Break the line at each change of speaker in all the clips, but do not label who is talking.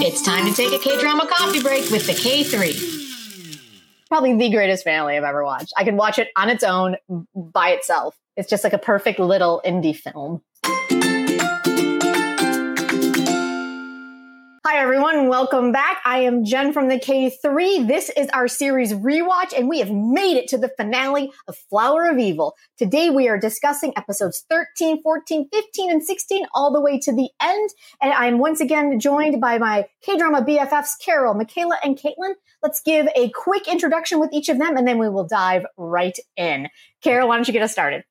It's time to take a K drama coffee break with the K3.
Probably the greatest family I've ever watched. I could watch it on its own by itself. It's just like a perfect little indie film. Hi, everyone. Welcome back. I am Jenn from the K3. This is our series rewatch, and we have made it to the finale of Flower of Evil. Today, we are discussing episodes 13, 14, 15, and 16, all the way to the end. And I'm once again joined by my K drama BFFs, Carol, Michaela, and Caitlin. Let's give a quick introduction with each of them, and then we will dive right in. Carol, why don't you get us started?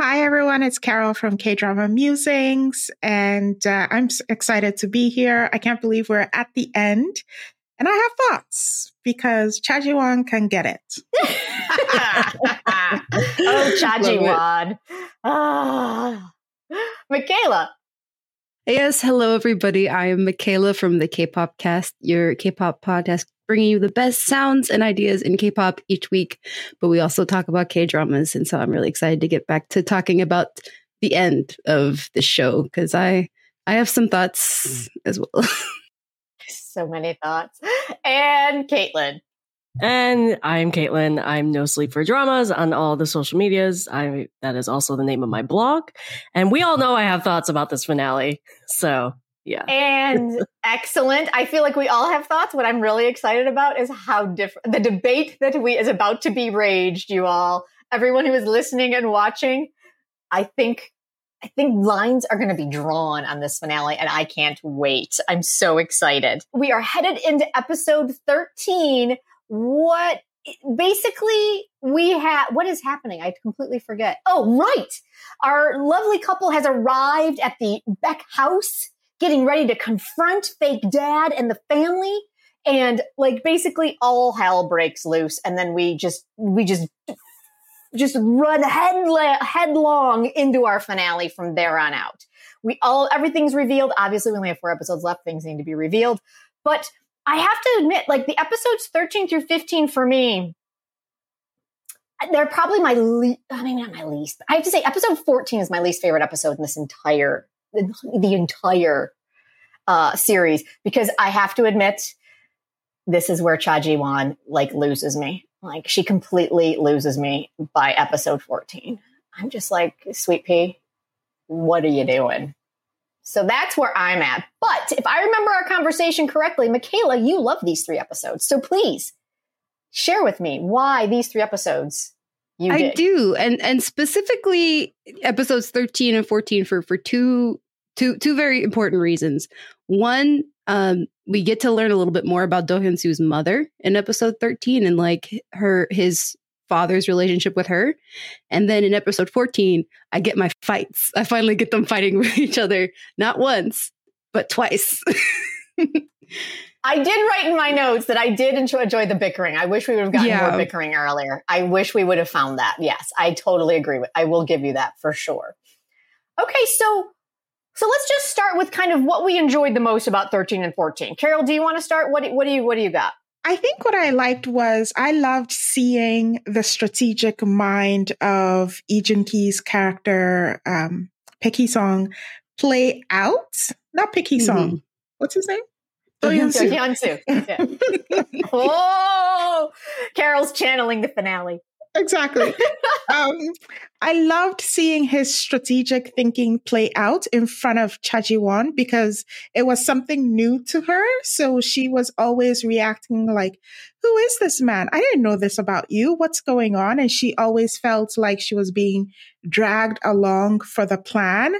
Hi, everyone. It's Carol from K Drama Musings, and uh, I'm excited to be here. I can't believe we're at the end, and I have thoughts because Cha Ji Won can get it.
oh, Cha Ji Won. Ah. Michaela.
Yes, hello everybody. I am Michaela from the Kpopcast, your K-pop podcast bringing you the best sounds and ideas in K-pop each week, but we also talk about K-dramas and so I'm really excited to get back to talking about the end of the show because I I have some thoughts mm. as well.
so many thoughts. And Caitlin.
And I'm Caitlin. I'm No Sleep for Dramas on all the social medias. I that is also the name of my blog. And we all know I have thoughts about this finale. So yeah.
And excellent. I feel like we all have thoughts. What I'm really excited about is how different the debate that we is about to be raged, you all. Everyone who is listening and watching, I think I think lines are going to be drawn on this finale and I can't wait. I'm so excited. We are headed into episode 13. What basically we have what is happening i completely forget oh right our lovely couple has arrived at the Baek house getting ready to confront fake dad and the family. And like basically all hell breaks loose. And then we just, we just, just run headla- headlong into our finale from there on out. We all, everything's revealed. Obviously, we only have four episodes left. Things need to be revealed. But I have to admit, like the episodes 13 through 15 for me, they're probably my least, I mean, not my least. I have to say, episode 14 is my least favorite episode in this entire the entire uh, series because I have to admit, this is where Cha Ji Won like loses me. Like she completely loses me by episode 14. I'm just like, sweet pea, what are you doing? So that's where I'm at. But if I remember our conversation correctly, Michaela, you love these three episodes. So please share with me why these three episodes you
I do. And and specifically episodes 13 and 14 for for two two two very important reasons. One, um, we get to learn a little bit more about Do Hyun Soo's mother in episode 13 and like her his father's relationship with her. And then in episode 14, I get my fights. I finally get them fighting with each other, not once, but twice.
I did write in my notes that I did enjoy, enjoy the bickering. I wish we would have gotten yeah. more bickering earlier. I wish we would have found that. Yes, I totally agree with. I will give you that for sure. Okay, so so let's just start with kind of what we enjoyed the most about 13 and 14. Carol, do you want to start? What do, what do you what do you got?
I think what I liked was I loved seeing the strategic mind of Lee Joon Gi's character, um, Picky Song, play out. Not Picky Song. Mm-hmm. What's his name?
Hyunsu. Yeah. oh, Carol's channeling the finale
exactly. um, I loved seeing his strategic thinking play out in front of Cha Ji Won because it was something new to her. So she was always reacting like, who is this man? I didn't know this about you. What's going on? And she always felt like she was being dragged along for the plan.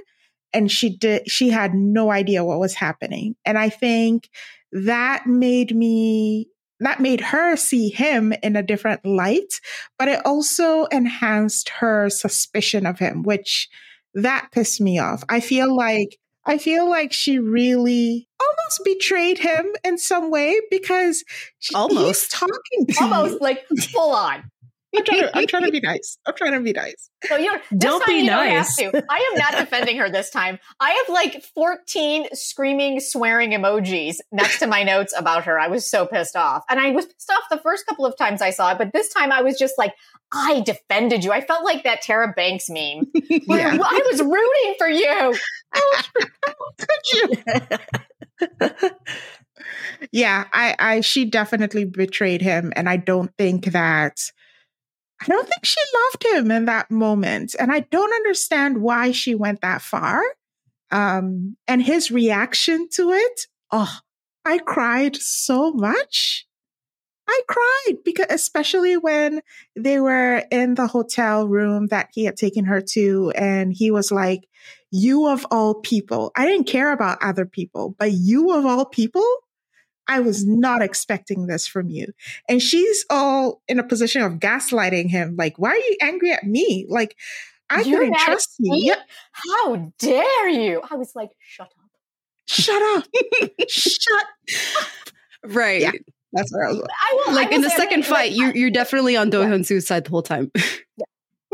And she did, she had no idea what was happening. And I think that made me that made her see him in a different light, but it also enhanced her suspicion of him, which that pissed me off. I feel like I feel like she really almost betrayed him in some way because she, almost talking to
almost you. like full on.
I'm trying, to, I'm trying to be nice. I'm trying to be nice.
So you don't be you nice. Don't I am not defending her this time. I have like 14 screaming, swearing emojis next to my notes about her. I was so pissed off, and I was pissed off the first couple of times I saw it, but this time I was just like, I defended you. I felt like that Tyra Banks meme. yeah. I was rooting for you.
could you? yeah, I, I, she definitely betrayed him, and I don't think that. I don't think she loved him in that moment, and I don't understand why she went that far. Um, and his reaction to it, oh, I cried so much. I cried because, especially when they were in the hotel room that he had taken her to, and he was like, You of all people, I didn't care about other people, but you of all people, I was not expecting this from you. And she's all in a position of gaslighting him. Like, why are you angry at me? Like, I
You're
couldn't
mad
trust you.
me? How dare you? I was like, shut up.
shut up. shut. up.
Right.
Yeah. That's what I was like.
I will, I
Like
will
in the
say, I
second
mean,
fight,
like,
you're you're definitely on Do
Yeah.
Hyun Soo's side the whole time.
the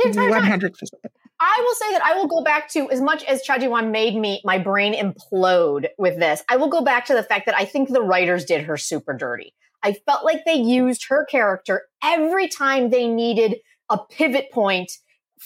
entire
One
time. I will say that I will go back to as much as Cha Ji Won made me my brain implode with this. I will go back to the fact that I think the writers did her super dirty. I felt like they used her character every time they needed a pivot point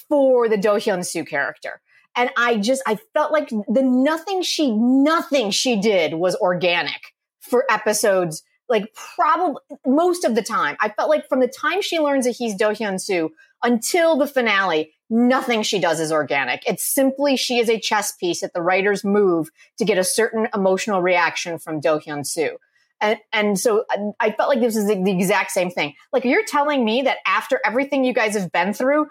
for the Do Hyun Soo character. And I just I felt like the nothing she nothing she did was organic for episodes like probably most of the time. I felt like from the time she learns that he's Do Hyun Soo until the finale, nothing she does is organic. It's simply she is a chess piece that the writers move to get a certain emotional reaction from Do Hyun Soo. And, and so I- felt like this is the exact same thing. Like you're telling me that after everything you guys have been through,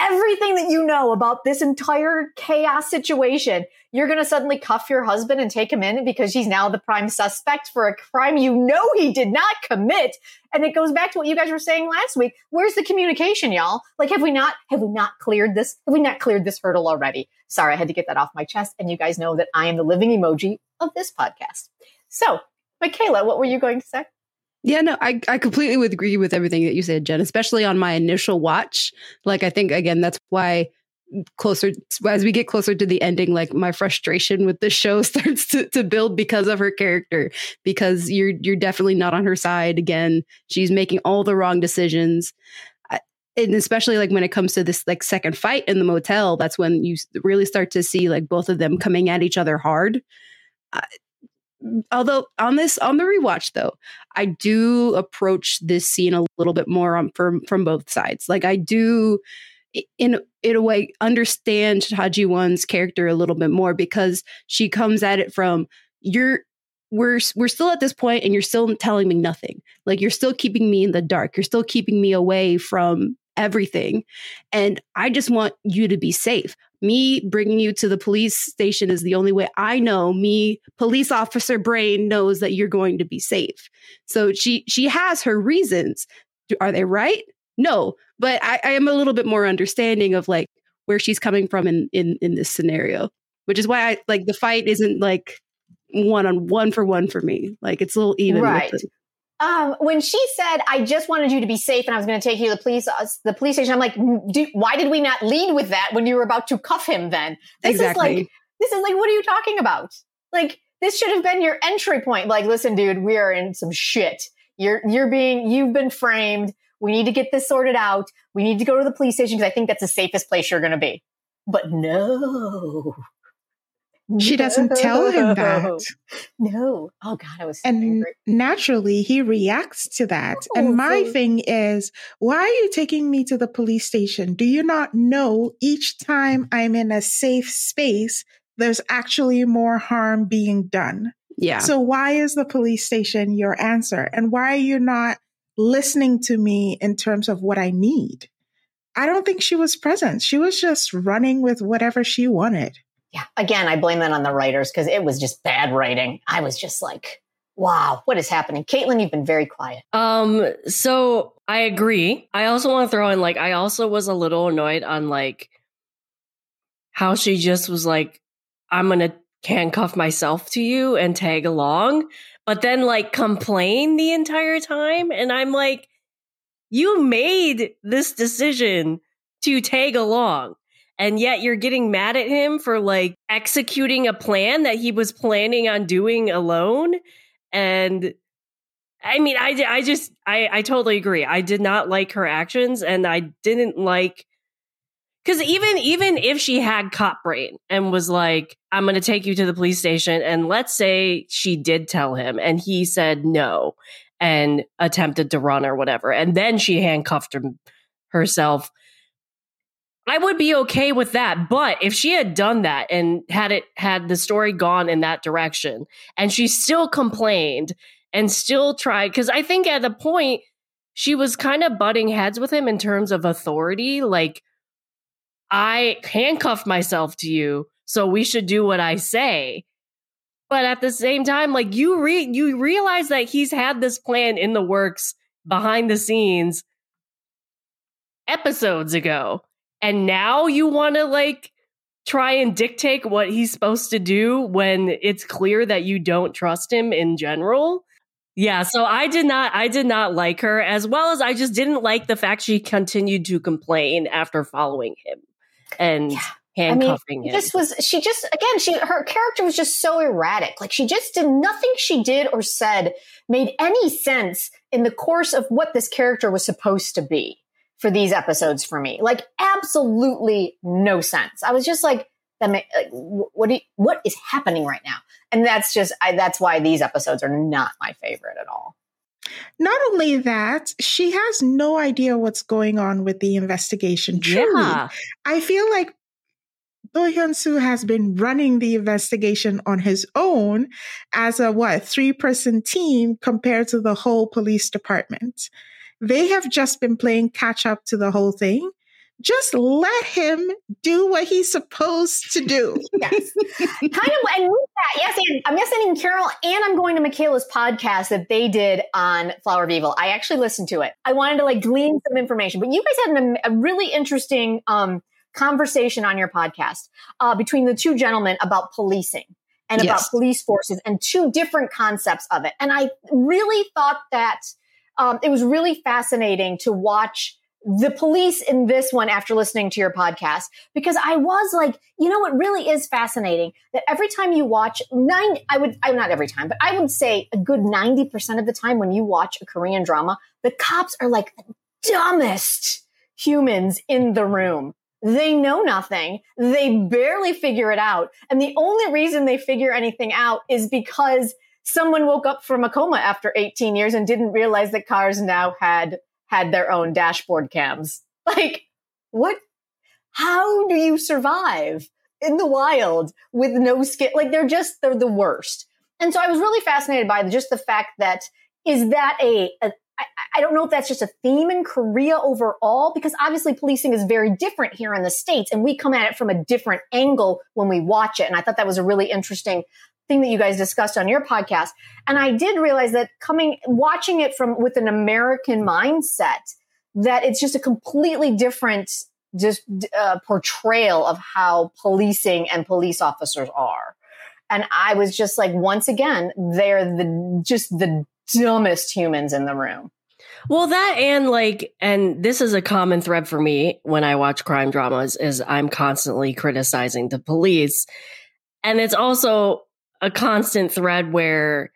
everything that you know about this entire chaos situation, you're going to suddenly cuff your husband and take him in because he's now the prime suspect for a crime you know he did not commit. And it goes back to what you guys were saying last week. Where's the communication, y'all? Like, have we not, have we not cleared this? Have we not cleared this hurdle already? Sorry, I had to get that off my chest. And you guys know that I am the living emoji of this podcast. So, Michaela, what were you going to say?
Yeah, no, I, I completely would agree with everything that you said, Jenn, especially on my initial watch. Like, I think, again, that's why closer as we get closer to the ending like my frustration with the show starts to, to build because of her character because you're you're definitely not on her side again. She's making all the wrong decisions. And especially like when it comes to this like second fight in the motel that's when you really start to see like both of them coming at each other hard although on this on the rewatch though i do approach this scene a little bit more on from from both sides. Like i do in in a way understand Cha Ji Won's character a little bit more because she comes at it from you're we're we're still at this point and you're still telling me nothing. Like you're still keeping me in the dark. You're still keeping me away from everything. And i just want you to be safe me bringing you to the police station is the only way i know. Me police officer brain knows that you're going to be safe. So she she has her reasons. Are they right? No but I, I am a little bit more understanding of like where she's coming from in in in this scenario which is why i like the fight isn't like one on one for one for me. Like it's a little even
Right.
the-
Um, when she said, "I just wanted you to be safe, and I was going to take you to the police, uh, the police station," I'm like, "Do- "Why did we not lead with that when you were about to cuff him?" Then this
Exactly.
is like, this is like, what are you talking about? Like, this should have been your entry point. Like, listen, dude, we are in some shit. You're you're being you've been framed. We need to get this sorted out. We need to go to the police station because I think that's the safest place you're going to be. But no,
She doesn't tell him that.
No. Oh God, I was so
And
angry.
naturally, he reacts to that.
Oh,
and my
so-
thing is, why are you taking me to the police station? Do you not know each time I'm in a safe space, there's actually more harm being done?
yeah
So why is the police station your answer? And why are you not listening to me in terms of what I need? I don't think she was present. She was just running with whatever she wanted.
Yeah. Again, I blame that on the writers because it was just bad writing. I was just like, wow, what is happening? Caitlin, you've been very quiet.
Um, so I agree. I also want to throw in like I also was a little annoyed on like how she just was like, I'm gonna handcuff myself to you and tag along, but then like complain the entire time. And I'm like, you made this decision to tag along. And yet you're getting mad at him for like executing a plan that he was planning on doing alone. And I mean, I, I just, I, I totally agree. I did not like her actions and I didn't like, Because even even if she had cop brain and was like, "I'm going to take you to the police station," and let's say she did tell him, and he said no and attempted to run or whatever, and then she handcuffed herself. I would be okay with that, but if she had done that and had it had the story gone in that direction, and she still complained and still tried, because I think at the point she was kind of butting heads with him in terms of authority, like I handcuffed myself to you, so we should do what I say. But at the same time, like you re- you realize that he's had this plan in the works behind the scenes episodes ago. And now you want to like try and dictate what he's supposed to do when it's clear that you don't trust him in general. Yeah, so I did not I did not like her as well as I just didn't like the fact she continued to complain after following him and
Yeah.
handcuffing
I mean,
him.
this was she just again she her character was just so erratic. Like she just did nothing she did or said made any sense in the course of what this character was supposed to be for these episodes for me. Like absolutely no sense. I was just like that. ma- Like, what do you, what is happening right now? And that's just I, that's why these episodes are not my favorite at all.
Not only that, she has no idea what's going on with the investigation. Truly,
yeah.
I feel like Do Hyun Soo has been running the investigation on his own as a what three person team compared to the whole police department. They have just been playing catch up to the whole thing. Just let him do what he's supposed to do.
Yes. kind of, and with that, yes, and I'm yes, ending Carol, and I'm going to Michaela's podcast that they did on Flower of Evil. I actually listened to it. I wanted to like glean some information, but you guys had an, a really interesting um, conversation on your podcast uh, between the two gentlemen about policing and about police forces and two different concepts of it. And I really thought that um, it was really fascinating to watch the police in this one after listening to your podcast because I was like, you know, it really is fascinating that every time you watch nine, I would, I'm not every time, but I would say a good 90% of the time when you watch a Korean drama, the cops are like the dumbest humans in the room. They know nothing. They barely figure it out. And the only reason they figure anything out is because someone woke up from a coma after 18 years and didn't realize that cars now had had their own dashboard cams. Like, what? How do you survive in the wild with no skin? Like, they're just, they're the worst. And so I was really fascinated by just the fact that is that a, I don't know if that's just a theme in Korea overall, because obviously policing is very different here in the States and we come at it from a different angle when we watch it. And I thought that was a really interesting thing that you guys discussed on your podcast. And I did realize that coming, watching it from with an American mindset, that it's just a completely different just uh, portrayal of how policing and police officers are. And I was just like, once again, they're the just the dumbest humans in the room.
Well, that and like, and this is a common thread for me when I watch crime dramas is I'm constantly criticizing the police. And it's also a constant thread where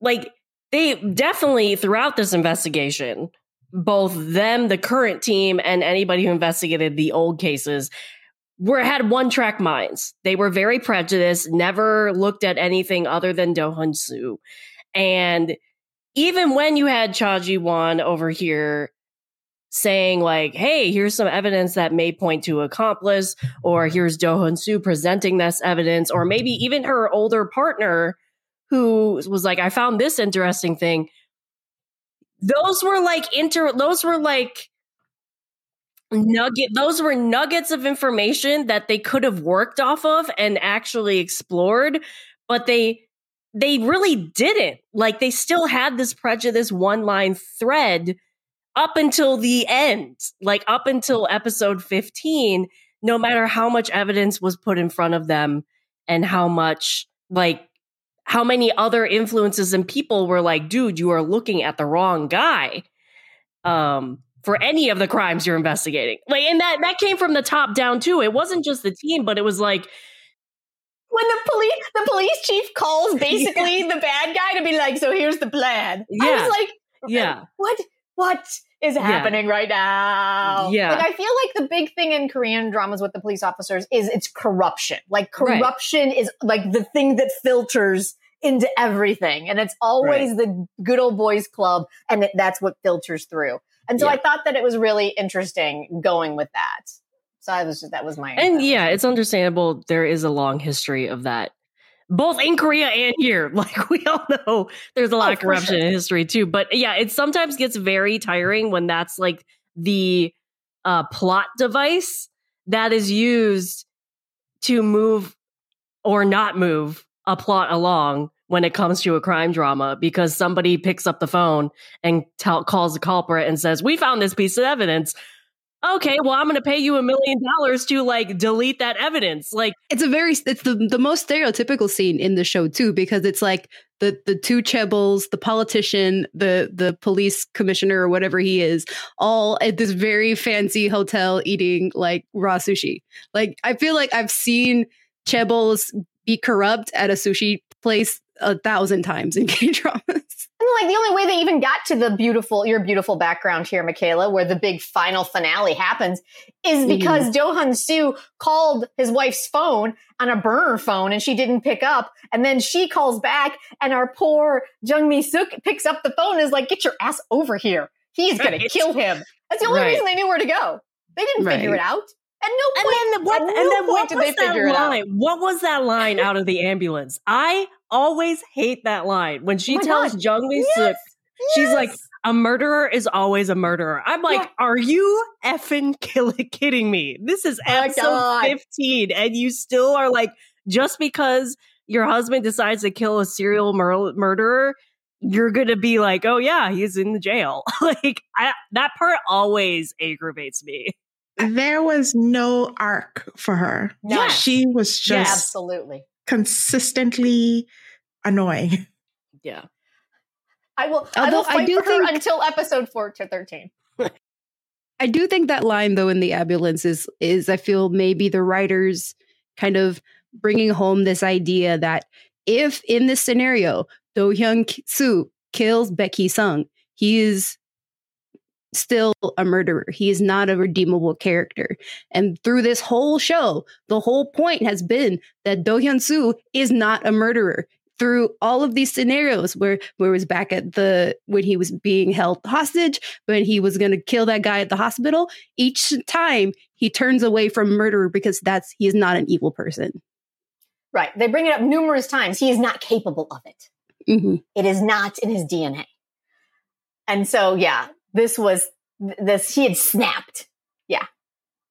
like they definitely throughout this investigation, both them, the current team, and anybody who investigated the old cases were had one track minds. They were very prejudiced, never looked at anything other than Do Hyun Soo. And even when you had Cha Ji Won over here saying like, "Hey, here's some evidence that may point to accomplice," or "Here's Do Hyun Soo presenting this evidence," or maybe even her older partner who was like, "I found this interesting thing." Those were like inter. Those were like nugget. Those were nuggets of information that they could have worked off of and actually explored, but they they really didn't. Like they still had this prejudice one line thread up until the end, like up until episode 15, no matter how much evidence was put in front of them and how much, like, how many other influences and people were like, dude, you are looking at the wrong guy. Um, for any of the crimes you're investigating. Like, and that that came from the top down too. It wasn't just the team, but it was like,
When the police the police chief calls basically the bad guy to be like, so here's the plan. I was like,
yeah.
what? What? is happening right now.
Yeah.
Like I feel like the big thing in Korean dramas with the police officers is it's corruption. Like
Right.
corruption is like the thing that filters into everything. And it's always the good old boys club and it, that's what filters through. And so
Yeah.
I thought that it was really interesting going with that. So I was just, that was my
And yeah, it's understandable. There is a long history of that, both in Korea and here. Like we all know, there's a lot
Oh,
of corruption
sure.
in history too. But yeah, it sometimes gets very tiring when that's like the uh, plot device that is used to move or not move a plot along when it comes to a crime drama because somebody picks up the phone and tell, calls the culprit and says, "We found this piece of evidence." Okay, well, I'm going to pay you a million dollars to like delete that evidence. Like,
It's a very it's the the most stereotypical scene in the show too because it's like the the two chaebols, the politician, the the police commissioner or whatever he is, all at this very fancy hotel eating like raw sushi. Like I feel like I've seen chaebols be corrupt at a sushi place a thousand times in K dramas.
And like the only way they even got to the beautiful, your beautiful background here, Michaela, where the big final finale happens, is mm-hmm. because Do Hyun Soo called his wife's phone on a burner phone and she didn't pick up. And then she calls back and our poor Jung Mi Suk picks up the phone and is like, get your ass over here. He's going
Right.
to kill him. That's the only
Right.
reason they knew where to go. They didn't figure it out. At no
and
point,
then what?
at
And
no
then what
did
was
they
that
figure it out.
line? What was that line out of the ambulance? I always hate that line when she
Oh
tells
God.
Jung Mi
Yes,
She's like, a murderer is always a murderer. I'm like,
Yeah.
are you effing kill- kidding me? This is
Oh
episode
God.
15, and you still are like, just because your husband decides to kill a serial mur- murderer, you're gonna be like, oh yeah, he's in the jail. like I, that part always aggravates me.
There was no arc for her.
No.
She was
Yeah,
just
absolutely.
consistently annoying.
Yeah.
I will. I
Although
will
I
fight
do
for her until episode four to thirteen.
I do think that line though in the ambulance is is I feel maybe the writers kind of bringing home this idea that if in this scenario Do Hyun K- Soo kills Baek Hee Sung, he is still a murderer. He is not a redeemable character. And through this whole show, the whole point has been that Do Hyun Soo is not a murderer. Through all of these scenarios where where it was back at the when he was being held hostage, when he was going to kill that guy at the hospital, each time he turns away from murder because that's he is not an evil person.
Right. They bring it up numerous times. He is not capable of it.
Mhm.
It is not in his DNA. And so, yeah, this was this. He had snapped. Yeah.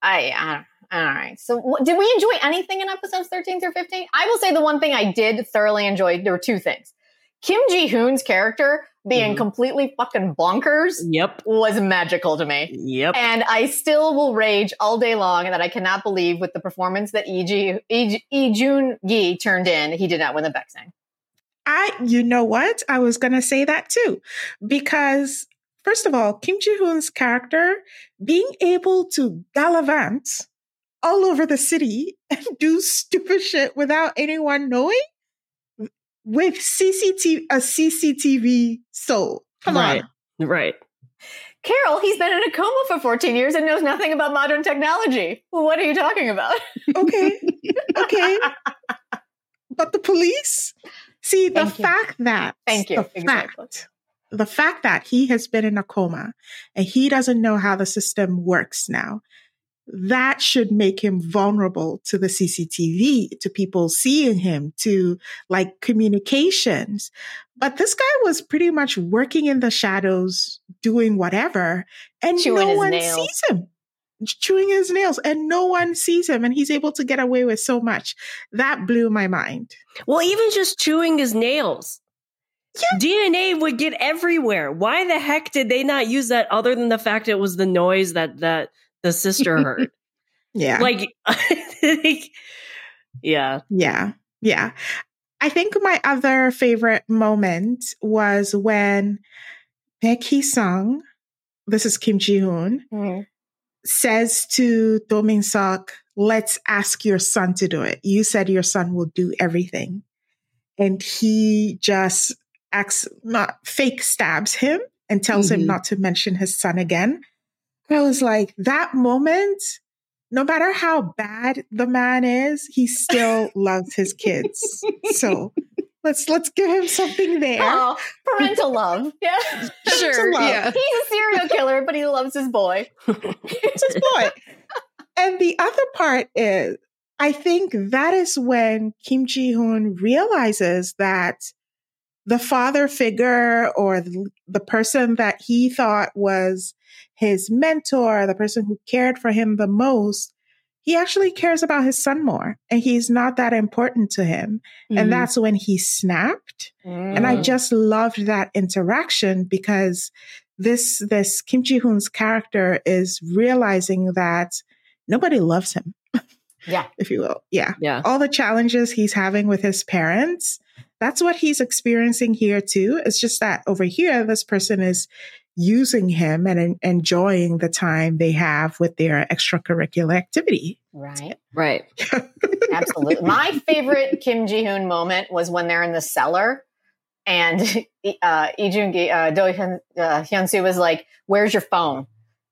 I. I all right. So, what, did we enjoy anything in episodes thirteen through fifteen? I will say the one thing I did thoroughly enjoy. There were two things. Kim Ji Hoon's character being
Mhm.
completely fucking bonkers
Yep.
was magical to me.
Yep.
And I still will rage all day long that I cannot believe with the performance that E. G. E. E. Jun Gi turned in, he did not win the Baeksang.
I, you know what? I was going to say that too. Because, first of all, Kim Ji Hoon's character being able to gallivant all over the city and do stupid shit without anyone knowing with CCTV, a CCTV soul. Come
Right.
on.
right.
Carol, he's been in a coma for 14 years and knows nothing about modern technology. What are you talking about?
Okay. Okay. but the police, see, the
you.
fact that,
Thank you.
the
Exactly.
fact, the fact that he has been in a coma and he doesn't know how the system works now, that should make him vulnerable to the CCTV, to people seeing him, to like communications. But this guy was pretty much working in the shadows, doing whatever, and
Chewing
no one
nails.
sees him. Chewing his nails, and no one sees him, and he's able to get away with so much. That blew my mind.
Well, even just chewing his nails. DNA would get everywhere. Why the heck did they not use that other than the fact it was the noise that that the sister heard?
Yeah.
like Yeah.
Yeah. Yeah. I think my other favorite moment was when Baek Hee Sung, this is Kim Ji Hoon,
Mhm.
says to Do Min Sok, let's ask your son to do it. You said your son will do everything. And he just acts, not fake stabs him and tells him
Mhm.
not to mention his son again. I was like, that moment, no matter how bad the man is, he still loves his kids. So let's let's give him something there.
Oh, parental love. Yeah.
Sure.
love.
Yeah.
He's a serial killer, but he loves his boy.
It's his boy. and the other part is, I think that is when Kim Ji Hoon realizes that the father figure or the, the person that he thought was his mentor, the person who cared for him the most, he actually cares about his son more and he's not that important to him.
Mhm.
And that's when he snapped. And I
Mhm.
just loved that interaction because this this Kim Ji Hoon's character is realizing that nobody loves him,
Yeah.
if you will. Yeah.
Yeah.
All the challenges he's having with his parents, that's what he's experiencing here too. It's just that over here, this person is using him and en- enjoying the time they have with their extracurricular activity.
Right.
Right.
Absolutely. My favorite Kim Ji Hoon moment was when they're in the cellar and uh, Lee uh, Do Hyun, uh, Hyun-soo was like, where's your phone?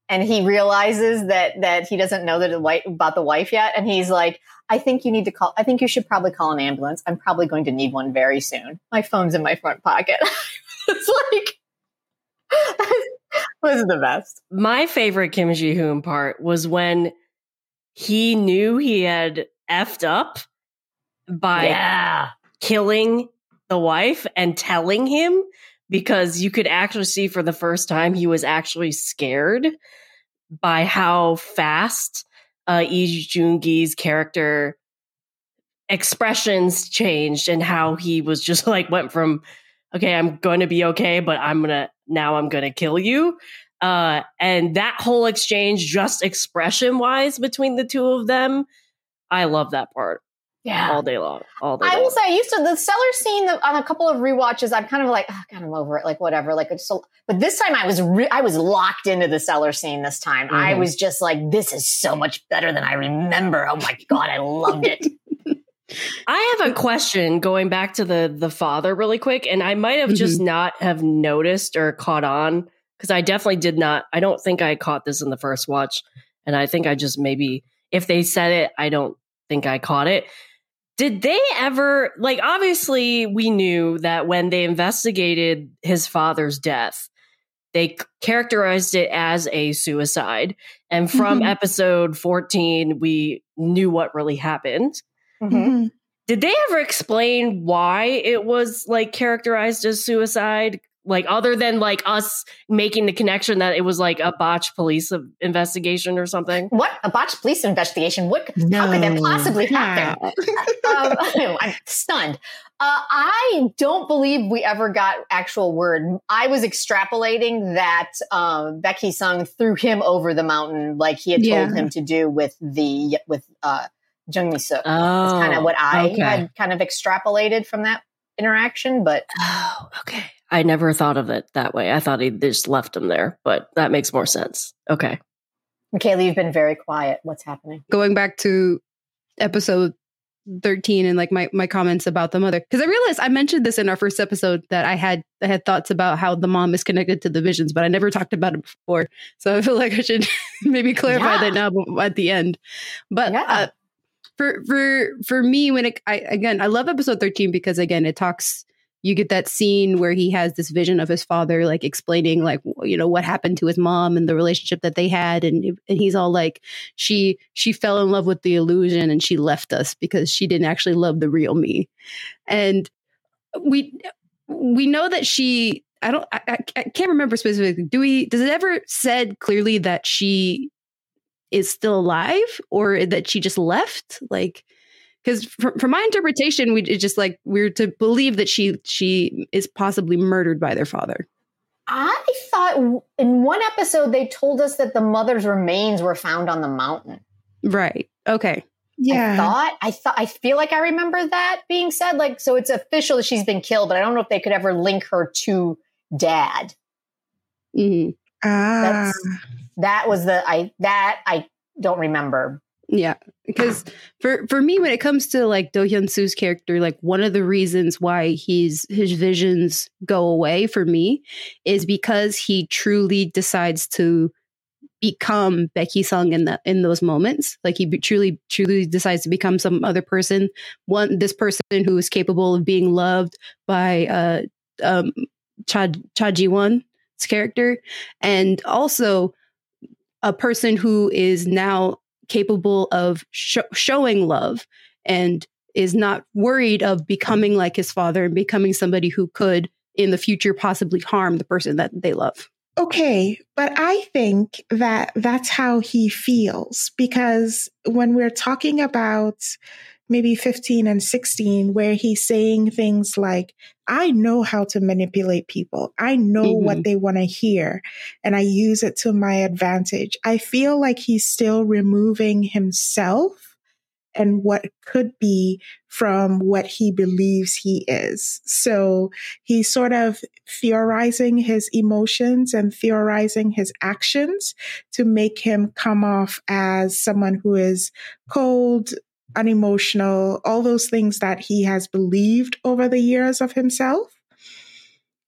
And he realizes that that he doesn't know that the wife, about the wife yet. And he's like, I think you need to call, I think you should probably call an ambulance. I'm probably going to need one very soon. My phone's in my front pocket. it's like, was the best.
My favorite Kim Ji Hoon part was when he knew he had effed up by
yeah.
killing the wife and telling him because you could actually see for the first time he was actually scared by how fast uh Lee Joon Gi's character expressions changed and how he was just like went from okay I'm going to be okay but I'm going to now I'm going to kill you. Uh and that whole exchange just expression wise between the two of them I love that part
Yeah.
all day long all day
I
long.
will say, I used to the cellar scene on a couple of rewatches. I'm kind of like, oh, God, I'm over it. Like whatever. Like it's so. But this time, I was re- I was locked into the cellar scene. This time, I
Mhm.
was just like, this is so much better than I remember. Oh my God, I loved it.
I have a question going back to the the father really quick, and I might have just not have noticed or caught on because I definitely did not. I don't think I caught this in the first watch, and I think I just maybe if they said it, I don't think I caught it. Did they ever like? Obviously, we knew that when they investigated his father's death, they characterized it as a suicide, and from
Mhm.
episode fourteen, we knew what really happened
Mhm.
Mhm.
did they ever explain why it was like characterized as suicide like other than like us making the connection that it was like a botched police investigation or something
What a botched police investigation? What? How could that possibly happen? um, I'm stunned. Uh, I don't believe we ever got actual word. I was extrapolating that um, Baek Hee Sung threw him over the mountain like he had told him to do with the with uh, Jung Mi Suk.
oh
That's kind of what I
okay.
had kind of extrapolated from that interaction. But
oh okay i never thought of it that way i thought he just left him there but that makes more sense okay
Michaela, you've been very quiet. What's happening?
going back to episode 13 and like my, my comments about the mother because i realized i mentioned this in our first episode that i had i had thoughts about how the mom is connected to the visions but i never talked about it before so i feel like i should maybe clarify
Yeah.
that now at the end but
Yeah.
uh, for for for me when it I, again i love episode 13 because again it talks you get that scene where he has this vision of his father like explaining like you know what happened to his mom and the relationship that they had and and he's all like she she fell in love with the illusion and she left us because she didn't actually love the real me. And we we know that she i don't i, I can't remember specifically do we does it ever said clearly that she is still alive or that she just left? Like because from, from my interpretation we just like we're to believe that she she is possibly murdered by their father
I thought in one episode they told us that the mother's remains were found on the mountain.
right okay
Yeah.
I thought I thought I feel like I remember that being said. Like, so it's official that she's been killed, but I don't know if they could ever link her to dad.
Mhm.
Ah.
That's that was the I that I don't remember.
Yeah, because for for me, when it comes to like Do Hyun Soo's character, like one of the reasons why he's his visions go away for me is because he truly decides to become Baek Hee Sung in the in those moments. Like he be, truly truly decides to become some other person. One this person who is capable of being loved by uh um Cha Cha Ji Won's character, and also a person who is now capable of sh- showing love and is not worried of becoming like his father and becoming somebody who could in the future possibly harm the person that they love.
Okay, but I think that that's how he feels because when we're talking about maybe 15 and 16 where he's saying things like i know how to manipulate people i know mm-hmm. what they want to hear and i use it to my advantage i feel like he's still removing himself and what could be from what he believes he is. So he's sort of theorizing his emotions and theorizing his actions to make him come off as someone who is cold, unemotional, all those things that he has believed over the years of himself,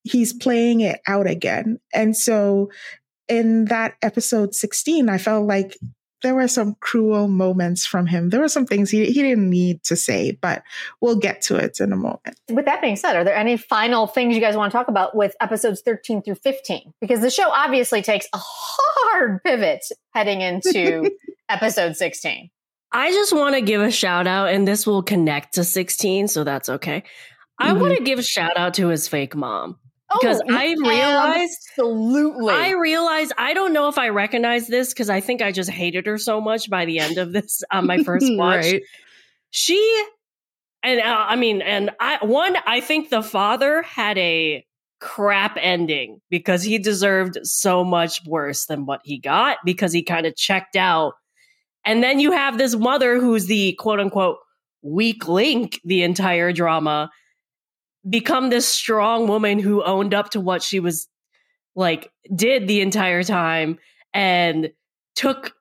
he's playing it out again. And so in that episode 16, I felt like there were some cruel moments from him. There were some things he, he didn't need to say, but we'll get to it in a moment.
With that being said, are there any final things you guys want to talk about with episodes 13 through 15? Because the show obviously takes a hard pivot heading into episode 16.
I just want to give a shout out, and this will connect to 16, so that's okay. I mm-hmm. want to give a shout out to his fake mom. Because oh, I realized
absolutely.
I realized I don't know if I recognize this because I think I just hated her so much by the end of this on my first watch. right. She and uh, I mean, and I one, I think the father had a crap ending because he deserved so much worse than what he got because he kind of checked out and then you have this mother who's the quote unquote weak link the entire drama become this strong woman who owned up to what she was like did the entire time and took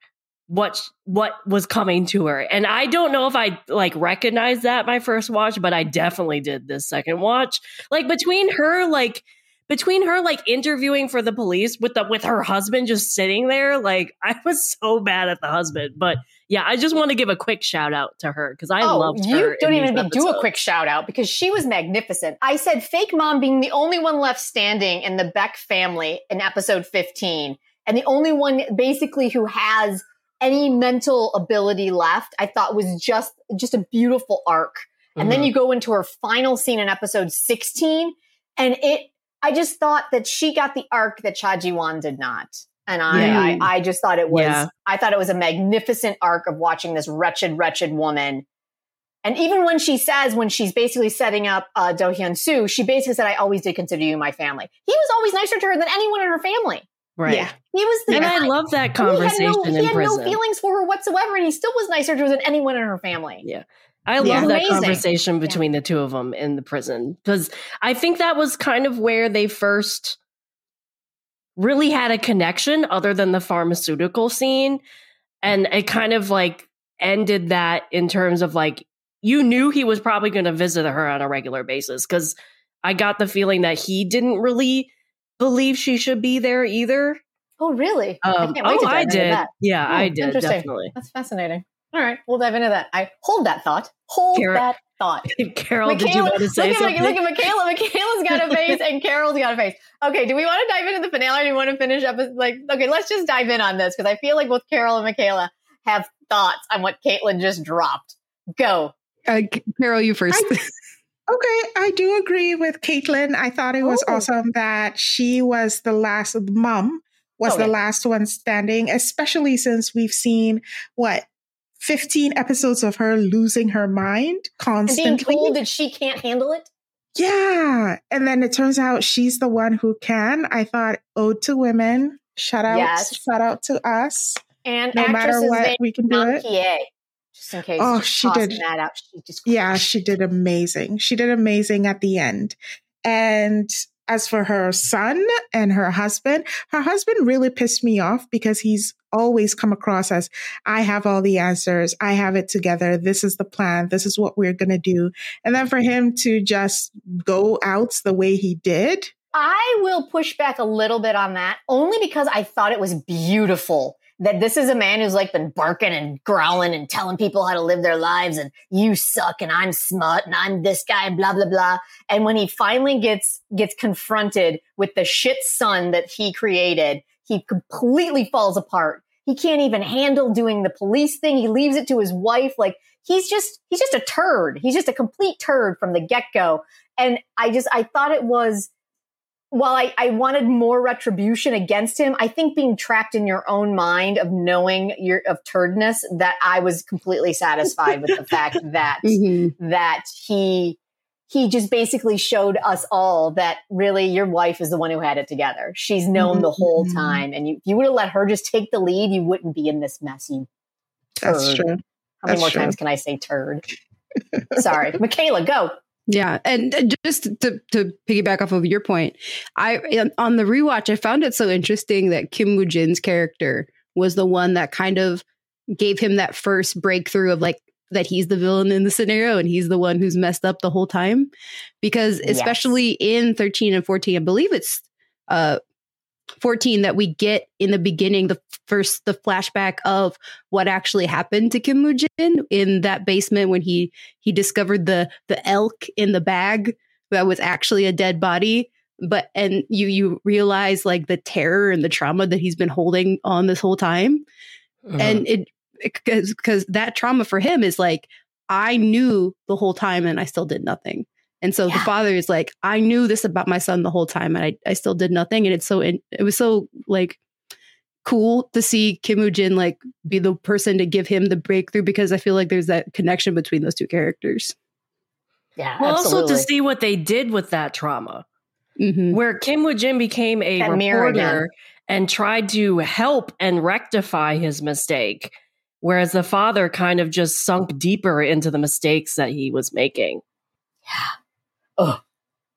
what what was coming to her. And i don't know if i like recognized that my first watch but i definitely did this second watch. Like between her like between her like interviewing for the police with the with her husband just sitting there, like I was so bad at the husband. But yeah, I just want to give a quick shout out to her because I oh, loved her.
You don't even do a quick shout out because she was magnificent. I said fake mom being the only one left standing in the Baek family in episode 15 and the only one basically who has any mental ability left, I thought was just just a beautiful arc. And mm-hmm. then you go into her final scene in episode 16 and it I just thought that she got the arc that Cha Ji Won did not. And I, yeah. I, I, just thought it was, yeah. I thought it was a magnificent arc of watching this wretched, wretched woman. And even when she says, when she's basically setting up uh, Do Hyun Soo, she basically said, I always did consider you my family. He was always nicer to her than anyone in her family.
Right. Yeah.
He was the
And
guy.
I love that conversation.
He had, no, he
had
no feelings for her whatsoever, and he still was nicer to her than anyone in her family.
Yeah. I love that conversation between yeah. the two of them in the prison because I think that was kind of where they first really had a connection other than the pharmaceutical scene. And it kind of like ended that in terms of like, you knew he was probably going to visit her on a regular basis because I got the feeling that he didn't really believe she should be there either.
Oh, really?
Um, I oh, I did. Yeah, oh, I did. Definitely.
That's fascinating. All right, we'll dive into that. I hold that thought. Hold Carol, that thought.
Carol, Michaela, did you want to say
look
something?
At, look at Michaela. Michaela's got a face, and Carol's got a face. Okay, do we want to dive into the finale? Or do you want to finish up? Like, okay, let's just dive in on this because I feel like both Carol and Michaela have thoughts on what Caitlin just dropped. Go,
uh, Carol. You first. I,
okay, I do agree with Caitlin. I thought it was oh. awesome that she was the last mom was oh, the last one standing, especially since we've seen what 15 episodes of her losing her mind constantly.
And being told that she can't handle it?
Yeah. And then it turns out she's the one who can. I thought, ode to women. Shout out, yes. shout out to us.
And no matter what,
we can do it.
PA, just in case.
Oh, she did. That out, she just yeah, she did amazing. She did amazing at the end. And as for her son and her husband, her husband really pissed me off because he's always come across as I have all the answers. I have it together. This is the plan. This is what we're going to do. And then for him to just go out the way he did.
I will push back a little bit on that only because I thought it was beautiful that this is a man who's like been barking and growling and telling people how to live their lives and you suck and I'm smut and I'm this guy and blah blah blah. And when he finally gets gets confronted with the shit son that he created, he completely falls apart. He can't even handle doing the police thing. He leaves it to his wife. Like he's just he's just a turd. He's just a complete turd from the get-go. And I just I thought it was while I, I wanted more retribution against him, I think being trapped in your own mind of knowing your of turdness, that I was completely satisfied with the fact that mm-hmm. that he he just basically showed us all that really your wife is the one who had it together. She's known mm-hmm. the whole mm-hmm. time, and you, if you would have let her just take the lead, you wouldn't be in this mess. You turd.
That's true.
How many That's more true. times can I say turd? Sorry, Michaela, go.
Yeah, and just to to piggyback off of your point, I on the rewatch I found it so interesting that Kim Moo Jin's character was the one that kind of gave him that first breakthrough of like that he's the villain in the scenario and he's the one who's messed up the whole time because especially yes. in 13 and 14 I believe it's uh 14 that we get in the beginning, the first, the flashback of what actually happened to Kim Moo-jin in that basement when he, he discovered the, the elk in the bag that was actually a dead body. But, and you, you realize like the terror and the trauma that he's been holding on this whole time. Uh-huh. And it, because, because that trauma for him is like, I knew the whole time and I still did nothing. And so yeah. the father is like, I knew this about my son the whole time and I, I still did nothing. And it's so, it was so like cool to see Kim Moo Jin like be the person to give him the breakthrough because I feel like there's that connection between those two characters.
Yeah.
Well, absolutely. also to see what they did with that trauma, mm-hmm. where Kim Moo Jin became a that reporter and tried to help and rectify his mistake, whereas the father kind of just sunk deeper into the mistakes that he was making.
Yeah oh,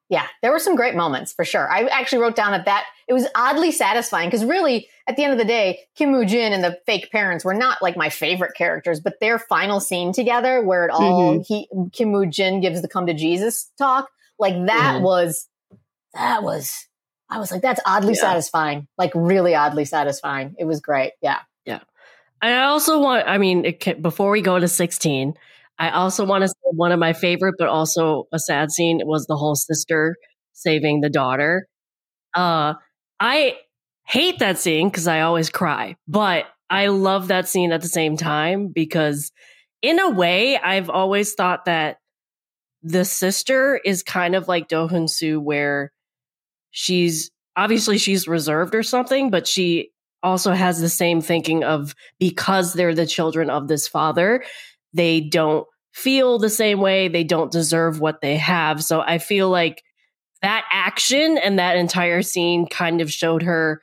yeah, there were some great moments for sure. I actually wrote down that that it was oddly satisfying because really, at the end of the day, Kim Moo Jin and the fake parents were not like my favorite characters, but their final scene together, where it all mm-hmm. he Kim Moo Jin gives the come to Jesus talk, like that mm-hmm. was that was I was like, that's oddly yeah. satisfying, like really oddly satisfying. It was great. Yeah,
yeah. And I also want. I mean, can, before we go to sixteen, I also want to say one of my favorite, but also a sad scene was the whole sister saving the daughter. Uh, I hate that scene because I always cry, but I love that scene at the same time because, in a way, I've always thought that the sister is kind of like Do Hyun Soo, where she's obviously she's reserved or something, but she also has the same thinking of because they're the children of this father, they don't feel the same way. They don't deserve what they have. So I feel like that action and that entire scene kind of showed her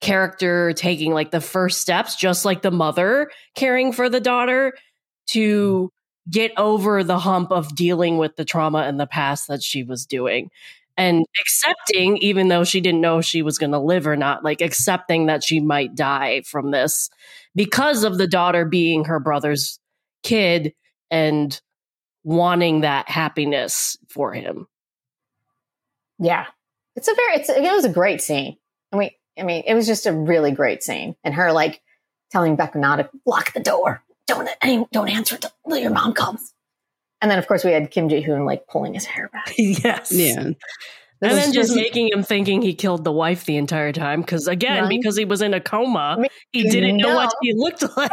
character taking like the first steps, just like the mother caring for the daughter to mm-hmm. get over the hump of dealing with the trauma in the past that she was doing and accepting, even though she didn't know she was going to live or not, like accepting that she might die from this because of the daughter being her brother's kid and wanting that happiness for him.
Yeah. It's a very it's it was a great scene. I mean I mean it was just a really great scene. And her like telling Baek Na to lock the door. Don't any, don't answer until your mom comes. And then of course we had Kim Ji Hoon like pulling his hair back.
yes.
Yeah.
This and then just, just making him thinking he killed the wife the entire time. Because again, right? because he was in a coma, I mean, he didn't know what he looked like.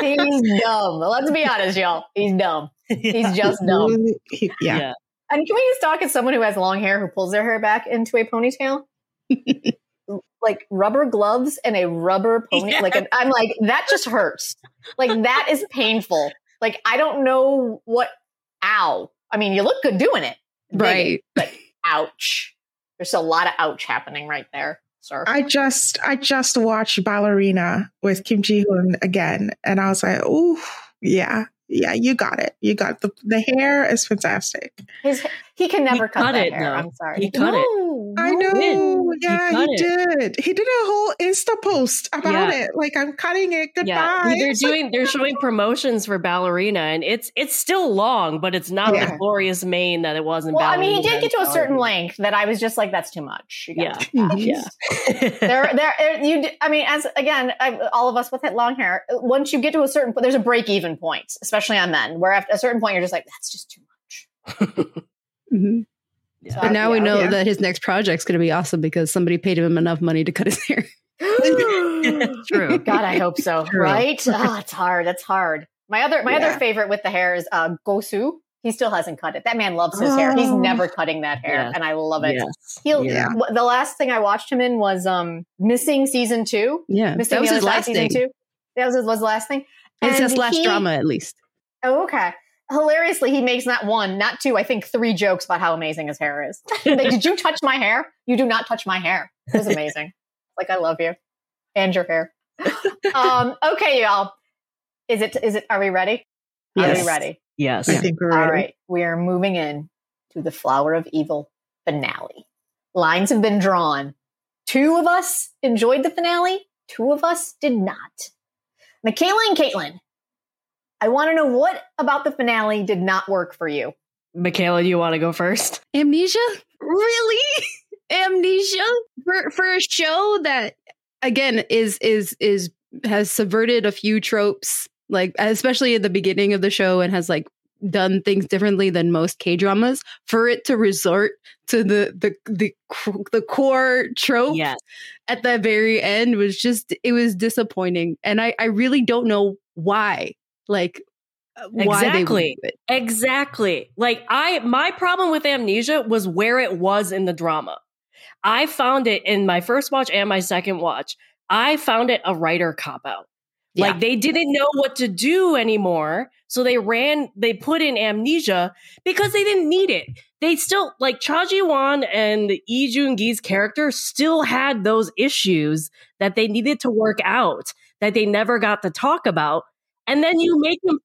he's dumb. Let's be honest, y'all. He's dumb. He's just dumb.
yeah. yeah.
And can we just talk as someone who has long hair who pulls their hair back into a ponytail? like rubber gloves and a rubber pony. Yeah. Like I'm like that just hurts. Like that is painful. Like I don't know what. Ow! I mean, you look good doing it,
right?
but ouch. There's a lot of ouch happening right there. Sir.
I just I just watched Ballerina with Kim Ji Hoon again, and I was like, "Ooh, yeah, Yeah, you got it. You got the the hair is fantastic.
His he can never
He
cut,
cut
that
it,
hair.
though.
I'm sorry.
He cut it.
No,
I know.
He
Yeah,
cut
he,
it.
did. He did a whole Insta post about
Yeah.
it. Like I'm cutting it. Goodbye.
Yeah, they're doing they're showing promotions for ballerina, and it's it's still long, but it's not
Yeah.
the glorious mane that it was in.
Well, I mean, he did get to a certain length that I was just like, that's too much. You gotta
Yeah. Yeah,
there, there, eh, you. d- I mean, as again, I, all of us with that long hair, eh, once you get to a certain point, there's a break even point, especially on men, where at a certain point you're just like, that's just too much.
Mhm.
So,
But now we know
Yeah.
that his next project's going to be awesome because somebody paid him enough money to cut his hair.
True.
God, I hope so.
True.
Right? Oh, it's hard. That's hard. My other, my
Yeah.
other favorite with the hair is uh, Go Soo. He still hasn't cut it. That man loves his hair. He's
Oh.
never cutting that hair,
Yes.
and I love it.
Yes.
He'll.
Yeah.
The last thing I watched him in was um Missing season two.
Yeah,
Missing
that was his last
season
thing.
two. That was his, was the last thing.
It's his
And
last
he-
drama, at least.
Oh, okay. Hilariously, he makes not one, not two, I think three jokes about how amazing his hair is. like, did you touch my hair? You do not touch my hair. It was amazing. like, I love you and your hair. um, okay, y'all. Is it, is it, are we ready? Are
Yes.
we ready?
Yes.
I think we're ready.
right. We are moving in to the Flower of Evil finale. Lines have been drawn. Two of us enjoyed the finale. Two of us did not. Michaela and Caitlin, I want to know what about the finale did not work for you.
Michaela, do you want to go first?
Amnesia? Really? Amnesia for for a show that again is is is has subverted a few tropes, like especially at the beginning of the show, and has like done things differently than most K dramas. For it to resort to the the the the core trope
Yes.
at the very end was just it was disappointing, and I I really don't know why. Like uh, why they would
Exactly. Exactly. Like I my problem with Amnesia was where it was in the drama. I found it in my first watch and my second watch. I found it a writer cop out.
Yeah.
Like they didn't know what to do anymore. So they ran, they put in amnesia because they didn't need it. They still, like Cha Ji Won and Lee Joon Gi's character still had those issues that they needed to work out that they never got to talk about. And then you make them,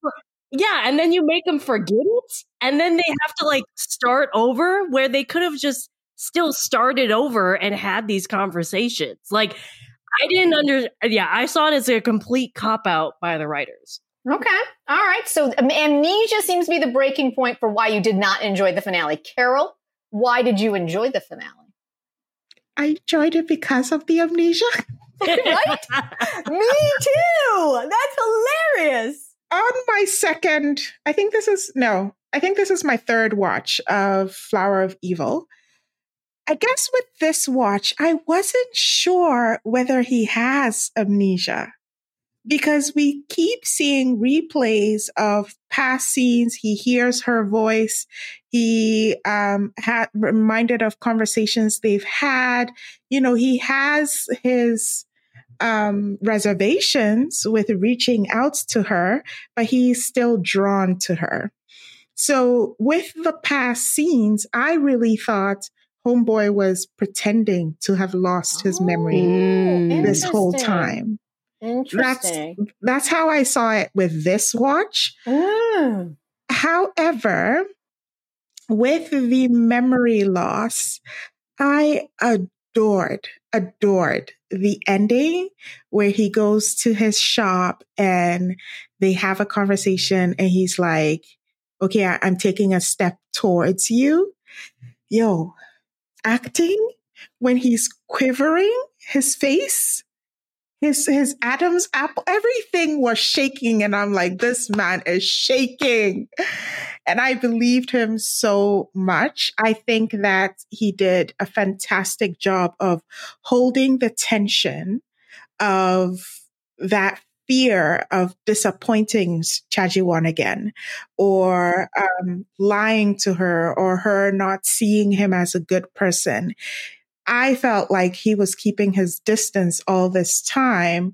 yeah, and then you make them forget it. And then they have to like start over where they could have just still started over and had these conversations. Like, I didn't under yeah, I saw it as a complete cop out by the writers.
Okay. All right. So um, amnesia seems to be the breaking point for why you did not enjoy the finale. Carol, why did you enjoy the finale?
I enjoyed it because of the amnesia.
right? Me too. That's hilarious.
On my second, I think this is no, I think this is my third watch of Flower of Evil. I guess with this watch, I wasn't sure whether he has amnesia because we keep seeing replays of past scenes. He hears her voice. He um, had reminded of conversations they've had. You know, he has his um, reservations with reaching out to her, but he's still drawn to her. So with the past scenes, I really thought Homeboy was pretending to have lost his memory
Mm.
this whole time.
Interesting.
That's how I saw it with this watch.
Mm.
However, with the memory loss, I adored, adored the ending where he goes to his shop and they have a conversation and he's like, okay, I, am taking a step towards you. Yo, acting when he's quivering, his face, his his Adam's apple, everything was shaking, and I'm like, this man is shaking. And I believed him so much. I think that he did a fantastic job of holding the tension of that fear of disappointing Cha Ji Won again or um, lying to her or her not seeing him as a good person. I felt like he was keeping his distance all this time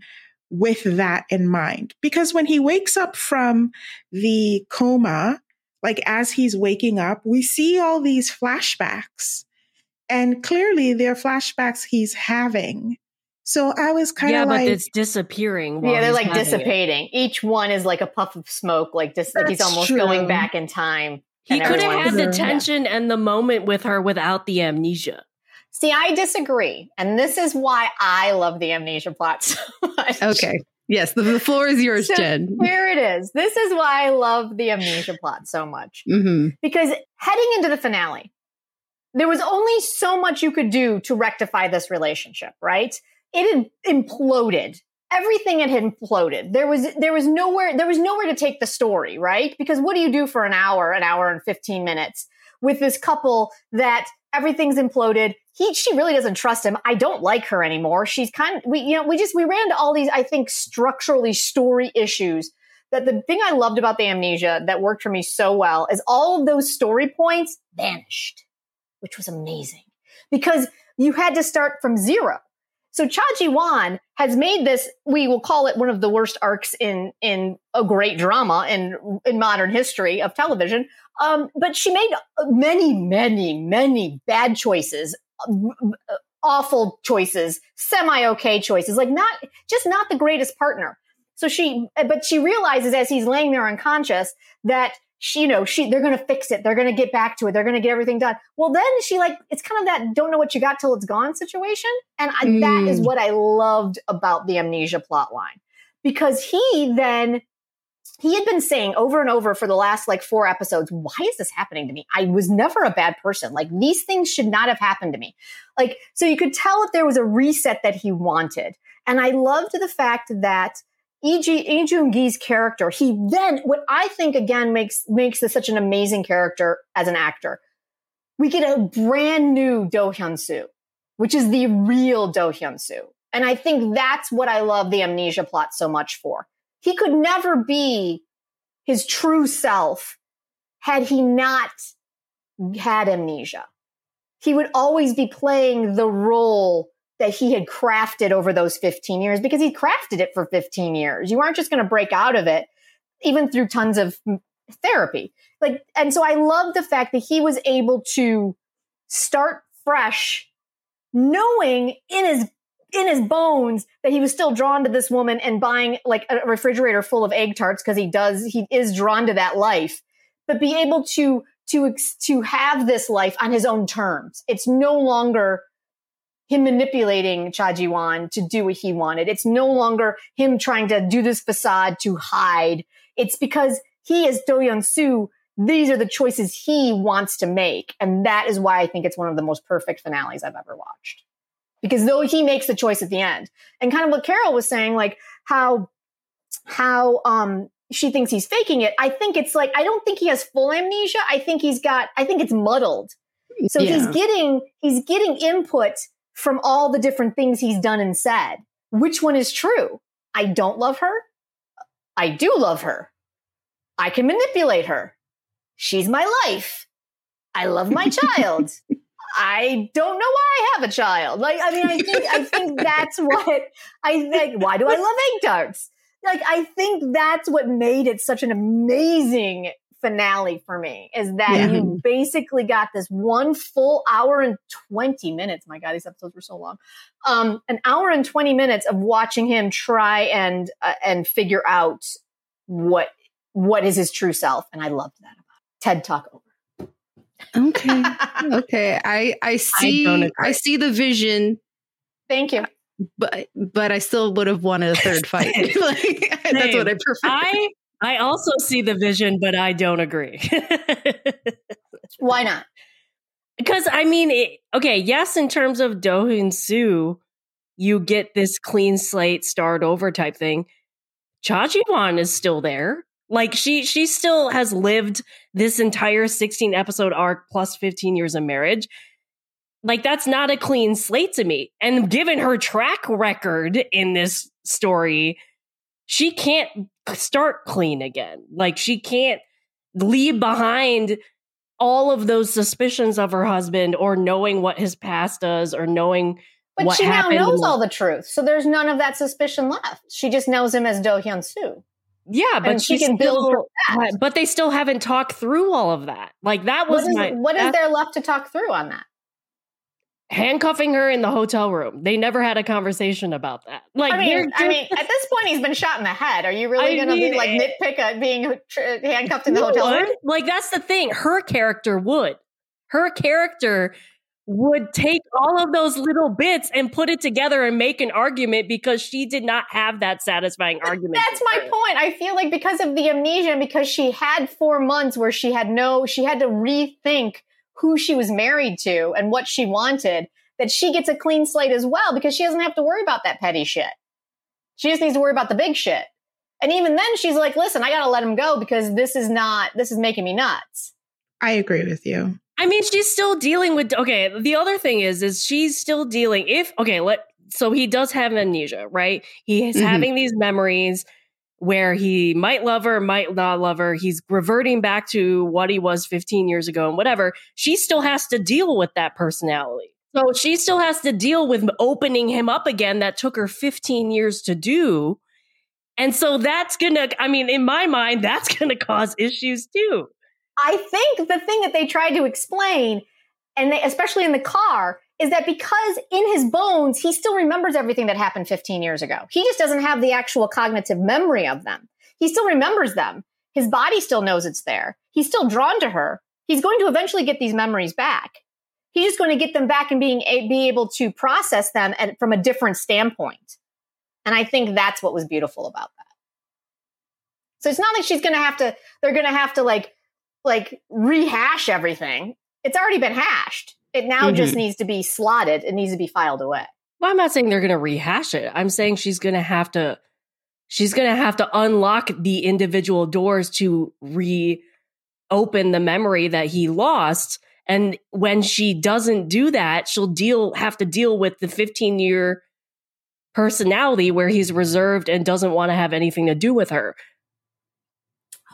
with that in mind. Because when he wakes up from the coma, like as he's waking up, we see all these flashbacks. And clearly they're flashbacks he's having. So I was kind of
yeah,
of
but it's disappearing. while
yeah, they're like
having it.
dissipating. Each one is like a puff of smoke, like just like he's almost
true.
going back in time.
He
and
could have had the
Yeah.
tension and the moment with her without the amnesia.
See, I disagree, and this is why I love the amnesia plot so much.
Okay. Yes, the, the floor is yours,
So
Jenn.
Here it is. This is why I love the amnesia plot so much.
hmm
Because heading into the finale, there was only so much you could do to rectify this relationship, right? It had imploded. Everything had imploded. There was there was nowhere there was nowhere to take the story, right? Because what do you do for an hour, an hour and 15 minutes with this couple that everything's imploded? He she really doesn't trust him. I don't like her anymore. She's kind of we you know, we just we ran into all these I think structurally story issues that the thing I loved about the amnesia that worked for me so well is all of those story points vanished, which was amazing because you had to start from zero. So Cha Ji Won has made this, we will call it one of the worst arcs in, in a great drama in, in modern history of television. Um, but she made many, many, many bad choices, uh, awful choices, semi okay choices, like not, just not the greatest partner. So she, but she realizes as he's laying there unconscious that she, you know, she, they're going to fix it. They're going to get back to it. They're going to get everything done. Well, then she like, it's kind of that don't know what you got till it's gone situation. And I, that is
Mm.
what I loved about the amnesia plot line because he then, he had been saying over and over for the last like four episodes, why is this happening to me? I was never a bad person. Like these things should not have happened to me. Like, so you could tell that there was a reset that he wanted. And I loved the fact that E.G. Gi's character, he then, what I think again makes, makes this such an amazing character as an actor. We get a brand new Do Hyun Soo, which is the real Do Hyun Soo. And I think that's what I love the amnesia plot so much for. He could never be his true self had he not had amnesia. He would always be playing the role that he had crafted over those 15 years because he crafted it for 15 years. You aren't just going to break out of it, even through tons of mm, therapy. Like, and so I love the fact that he was able to start fresh, knowing in his in his bones that he was still drawn to this woman and buying like a refrigerator full of egg tarts because he does he is drawn to that life but be able to to to have this life on his own terms it's no longer him manipulating Cha Ji Won to do what he wanted. It's no longer him trying to do this facade to hide. It's because he is Do Hyun Soo these are the choices he wants to make. And that is why I think it's one of the most perfect finales I've ever watched. Because though he makes the choice at the end and kind of what carol was saying like how how um she thinks he's faking it i think it's like i don't think he has full amnesia. I think he's got i think it's muddled. So he's getting he's getting input from all the different things he's done and said which one is true i don't love her i do love her i can manipulate her she's my life i love my child I don't know why I have a child. Like, I mean, I think I think that's what I think. Why do I love egg tarts? Like, I think that's what made it such an amazing finale for me. Is that
Yeah.
you basically got this one full hour and twenty minutes. My God, these episodes were so long. Um, an hour and twenty minutes of watching him try and uh, and figure out what what is his true self, and I loved that about it. TED Talk over.
Okay. okay. I I see
don't
I, see the vision,
Thank you.
but but I still would have wanted a third fight. like that's what I prefer.
I I also see the vision, but I don't agree.
Why not?
Because I mean, it, okay, yes, in terms of Do Hyun Soo, you get this clean slate, start over type thing. Cha Ji Won is still there. Like she, she still has lived this entire 16 episode arc plus 15 years of marriage. Like that's not a clean slate to me. And given her track record in this story, she can't start clean again. Like she can't leave behind all of those suspicions of her husband or knowing what his past does or knowing
But
what
she now knows all the truth, so there's none of that suspicion left. She just knows him as Do Hyun Soo,
yeah, but
and she can build
still,
from that.
but they still haven't talked through all of that. Like that was
What is,
my
what is there left to talk through on that?
Handcuffing her in the hotel room. They never had a conversation about that. Like,
I mean,
they're
I mean, at this point, he's been shot in the head. Are you really going to be like
it-
nitpick at being tr- handcuffed in the hotel
would.
room?
Like that's the thing. Her character would. Her character would take all of those little bits and put it together and make an argument because she did not have that satisfying argument.
That's my point. I feel like because of the amnesia, because she had four months where she had no, she had to rethink who she was married to and what she wanted, that she gets a clean slate as well because she doesn't have to worry about that petty shit. She just needs to worry about the big shit. And even then, she's like, listen, I got to let him go because this is not, this is making me nuts.
I agree with you.
I mean, she's still dealing with. Okay, the other thing is, is she's still dealing. If okay, let so he does have amnesia, right? He is
Mhm.
having these memories where he might love her, might not love her. He's reverting back to what he was 15 years ago and whatever. She still has to deal with that personality. So she still has to deal with opening him up again. That took her 15 years to do. And so that's gonna, I mean, in my mind, that's gonna cause issues too.
I think the thing that they tried to explain, and they, especially in the car, is that because in his bones, he still remembers everything that happened 15 years ago. He just doesn't have the actual cognitive memory of them. He still remembers them. His body still knows it's there. He's still drawn to her. He's going to eventually get these memories back. He's just going to get them back and being a, be able to process them from a different standpoint. And I think that's what was beautiful about that. So it's not like she's going to have to, they're going to have to like, like rehash everything. It's already been hashed. It now just needs to be slotted. It needs to be filed away.
Well, I'm not saying they're going to rehash it. I'm saying she's going to have to she's going to have to unlock the individual doors to reopen the memory that he lost and when she doesn't do that, she'll deal have to deal with the 15 year personality where he's reserved and doesn't want to have anything to do with her.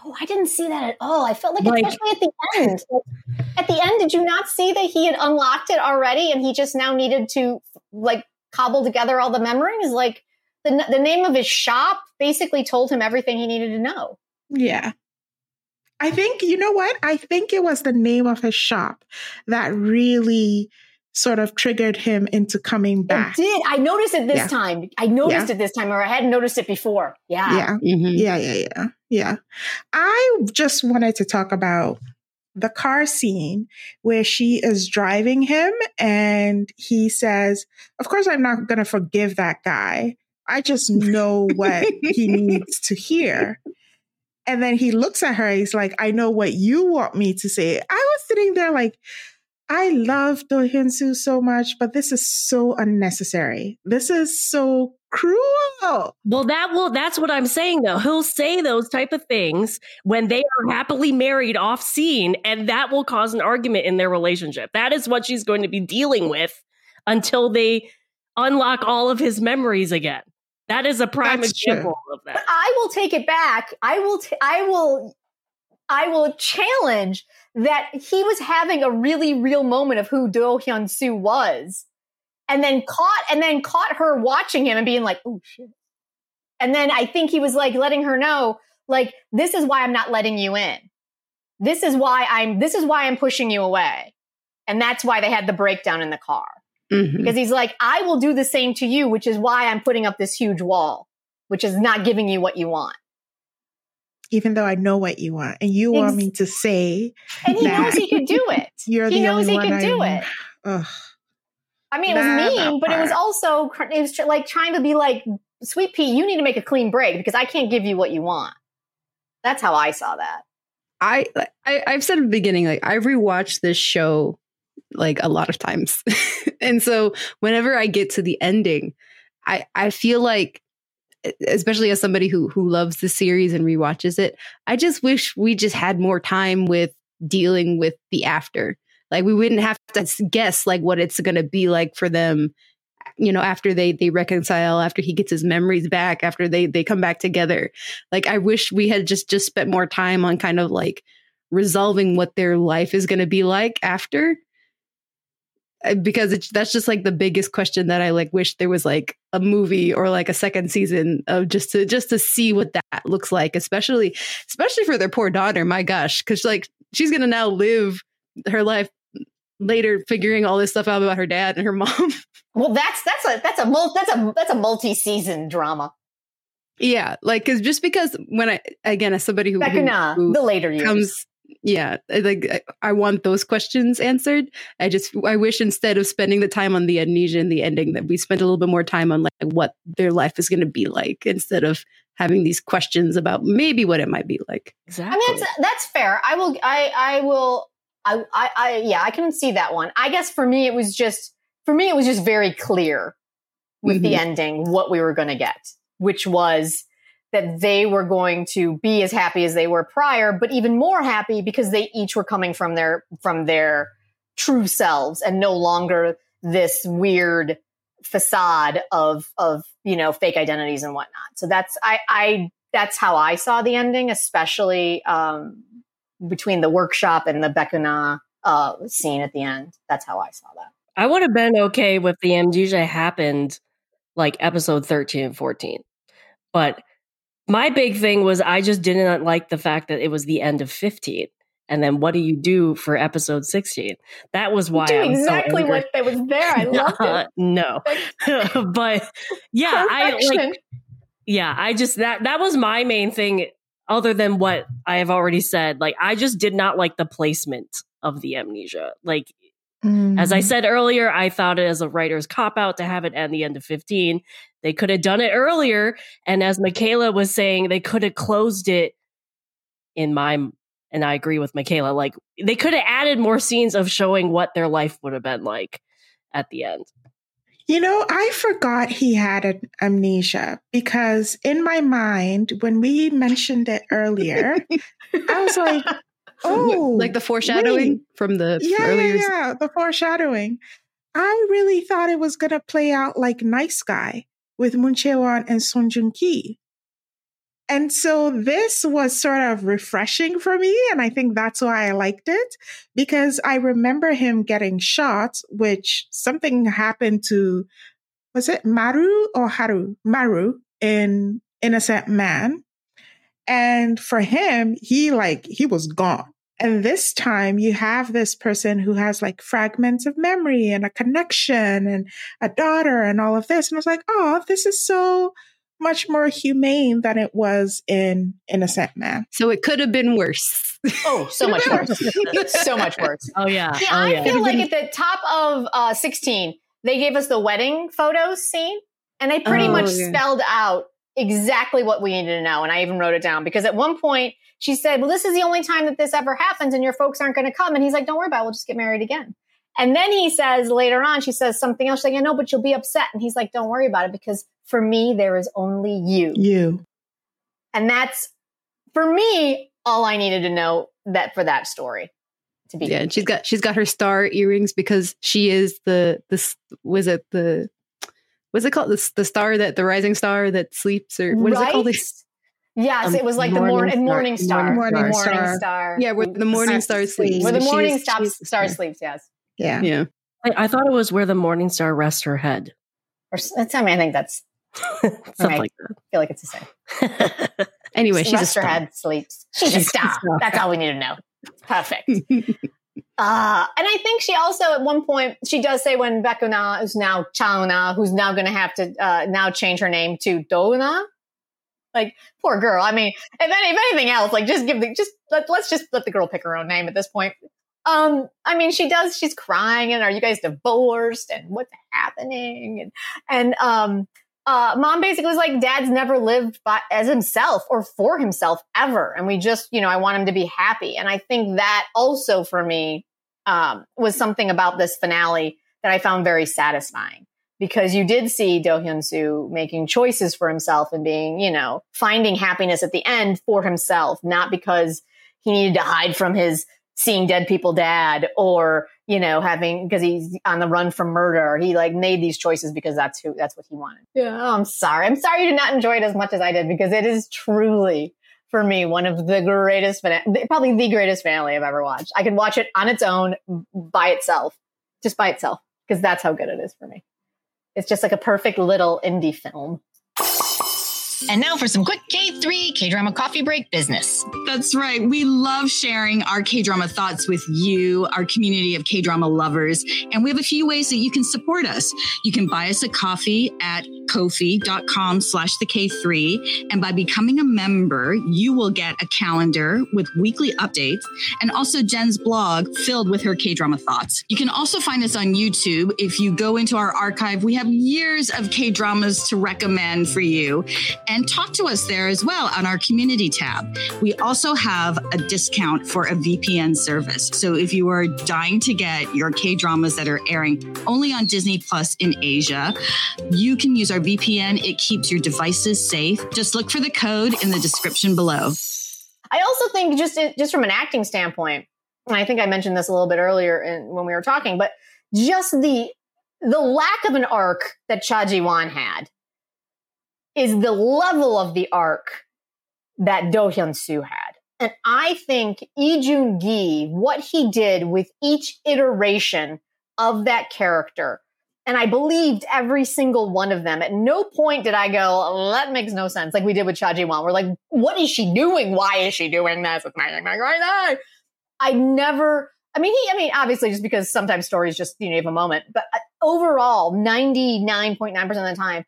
Oh, I didn't see that at all. I felt like,
Like-
especially at the end. Like, at the end, did you not see that he had unlocked it already and he just now needed to like cobble together all the memories? Like the, the name of his shop basically told him everything he needed to know.
Yeah. I think, you know what? I think it was the name of his shop that really sort of triggered him into coming back.
It did. I noticed it this
Yeah.
time. I noticed
Yeah.
it this time, or I hadn't noticed it before. Yeah.
Yeah.
Mhm.
Yeah, yeah, yeah. Yeah. I just wanted to talk about the car scene where she is driving him and he says, Of course, I'm not going to forgive that guy. I just know what he needs to hear. And then he looks at her. He's like, I know what you want me to say. I was sitting there like, I love Do Hyun Soo so much, but this is so unnecessary. This is so cruel.
Well, that will that's what I'm saying though. He'll say those type of things when they are happily married off scene and that will cause an argument in their relationship. That is what she's going to be dealing with until they unlock all of his memories again. That is a prime
That's true.
example of
But
that.
I will take it back. I will. T- I will. I will challenge that he was having a really real moment of who Do Hyun Soo was, and then caught and then caught her watching him and being like, "Oh shit!" And then I think he was like letting her know, like, "This is why I'm not letting you in. This is why I'm. This is why I'm pushing you away." And that's why they had the breakdown in the car
Mhm.
because he's like, I will do the same to you, which is why I'm putting up this huge wall, which is not giving you what you want.
Even though I know what you want, and you want me to say
And he
Nah.
knows he could do it.
you're
he
the
knows
only
he
one
could do
I'm-
it.
Ugh.
I mean, it was
Nah,
mean,
that
but it was also it was tr- like trying to be like, Sweet Pea, you need to make a clean break because I can't give you what you want. That's how I saw that.
I, I I've said in the beginning, like I've rewatched this show like a lot of times, and so whenever I get to the ending, I I feel like, especially as somebody who who loves the series and rewatches it, I just wish we just had more time with dealing with the after. Like we wouldn't have to guess like what it's going to be like for them you know after they they reconcile after he gets his memories back after they they come back together like i wish we had just just spent more time on kind of like resolving what their life is going to be like after Uh, because it's that's just like the biggest question that i like wish there was like a movie or like a second season of just to just to see what that looks like especially especially for their poor daughter my gosh because like she's to now live her life later figuring all this stuff out about her dad and her mom.
Well, that's that's a that's a mul- that's a that's a multi-season drama.
yeah, like because just because when I again as somebody who, who,
uh,
who
the later years.
comes yeah like I- i want those questions answered i just i wish instead of spending the time on the amnesia and the ending that we spent a little bit more time on like what their life is going to be like instead of having these questions about maybe what it might be like
Exactly.
I mean, that's that's fair. I will. I I will. I, I I yeah. I can see that one. I guess for me, it was just for me, it was just very clear with the
Mhm.
ending what we were going to get, which was that they were going to be as happy as they were prior, but even more happy because they each were coming from their from their true selves and no longer this weird facade of of you know fake identities and whatnot. So that's I I that's how I saw the ending, especially um, between the workshop and the Baek Eun-ha uh, scene at the end. That's how I saw that.
I would have been okay with the amnesia happened like episode 13 and 14. But my big thing was I just did not like the fact that it was the end of 15. And then what do you do for episode 16? That was why I was
exactly
angry.
what that was there. I loved it.
no. but yeah, I like yeah, I just that that was my main thing other than what I have already said. Like I just did not like the placement of the amnesia. Like as I
Mhm.
said earlier, I thought it as a writer's cop out to have it at the end of 15. They could have done it earlier. And as Michaela was saying, they could have closed it in my, and I agree with Michaela, like they could have added more scenes of showing what their life would have been like at the end.
You know, I forgot he had an amnesia because in my mind, when we mentioned it earlier, I was like, oh,
like the foreshadowing
wait.
from the
yeah,
earlier
yeah, yeah, the foreshadowing. I really thought it was going to play out like Nice Guy with Moon Chae-won and Song Joong-ki. And so this was sort of refreshing for me. And I think that's why I liked it because I remember him getting shot, which something happened to, was it Maru or Haru? Maru in Innocent Man. And for him, he like, he was gone. And this time you have this person who has like fragments of memory and a connection and a daughter and all of this. And I was like, oh, this is so much more humane than it was in Innocent Man.
so it could have been worse
Oh, so much worse. so much worse.
Oh, yeah.
Yeah,
oh,
I
yeah.
feel like at the top of uh, 16, they gave us the wedding photos scene, and they pretty
Oh,
much
yeah.
spelled out exactly what we needed to know. And I even wrote it down because at one point she said, Well, this is the only time that this ever happens, and your folks aren't going to come. And he's like, Don't worry about it. We'll just get married again. And then he says later on, she says something else. She's like, I know, but you'll be upset. And he's like, Don't worry about it because for me, there is only you.
You.
And that's for me all I needed to know that for that story to be.
yeah and she's got she's got her star earrings because she is the this was it the what's it called the, the star that the rising star that sleeps or what is it called
Right? Yes,
Um,
it was like the
Morning
morning,
Star-
morning star,
Morning
morning
Star.
star.
yeah where the morning star sleeps
where the morning
she's-
star,
she's the
star sleeps. Yes,
Yeah.
yeah
I, I thought it was where the morning star rests her head.
or s- that's. I mean, I think that's.
Something
Okay.
like
I feel like it's the same.
anyway she's a
Rest her head, sleeps. She's a
She's a
star.
star.
That's all we need to know. Perfect. Uh, and I think she also at one point she does say when Baek Eun-ha is now Chauna, who's now going to have to uh, now change her name to Dona. Like poor girl. I mean, if, any, if anything else, like just give the just let, let's just let the girl pick her own name at this point. Um, I mean, she does. She's crying, and are you guys divorced? And what's happening? And and um, uh, mom basically was like, Dad's never lived by, as himself or for himself ever, and we just, you know, I want him to be happy. And I think that also for me um, was something about this finale that I found very satisfying because you did see Do Hyun Soo making choices for himself and being, you know, finding happiness at the end for himself, not because he needed to hide from his seeing dead people dad or you know having because he's on the run from murder. He like made these choices because that's who that's what he wanted. Yeah. Oh, i'm sorry. I'm sorry you did not enjoy it as much as i did because it is truly for me one of the greatest probably the greatest finale i've ever watched. I could watch it on its own by itself just by itself because that's how good it is for me. It's just like a perfect little indie film
And now for some quick K3 K drama coffee break business.
That's right. We love sharing our K drama thoughts with you, our community of K drama lovers. And we have a few ways that you can support us. You can buy us a coffee at ko-fi.com slash the K3. And by becoming a member, you will get a calendar with weekly updates and also Jenn's blog filled with her K drama thoughts. You can also find us on YouTube. If you go into our archive, we have years of K dramas to recommend for you and talk to us there as well on our community tab. We also have a discount for a VPN service. So if you are dying to get your K dramas that are airing only on Disney Plus in Asia, you can use our VPN. It keeps your devices safe. Just look for the code in the description below.
I also think just just from an acting standpoint, and I think I mentioned this a little bit earlier in, when we were talking, but just the the lack of an arc that Cha Ji Won had is the level of the arc that Do Hyun Soo had. And I think Lee Joon Gi, what he did with each iteration of that character, and I believed every single one of them. At no point did I go, that makes no sense, like we did with Cha Ji Won. We're like, what is she doing? Why is she doing this? It's my, my, my, I never, I mean, he, I mean, obviously, just because sometimes stories just, you know, have a moment, but uh, overall, 99.9% of the time,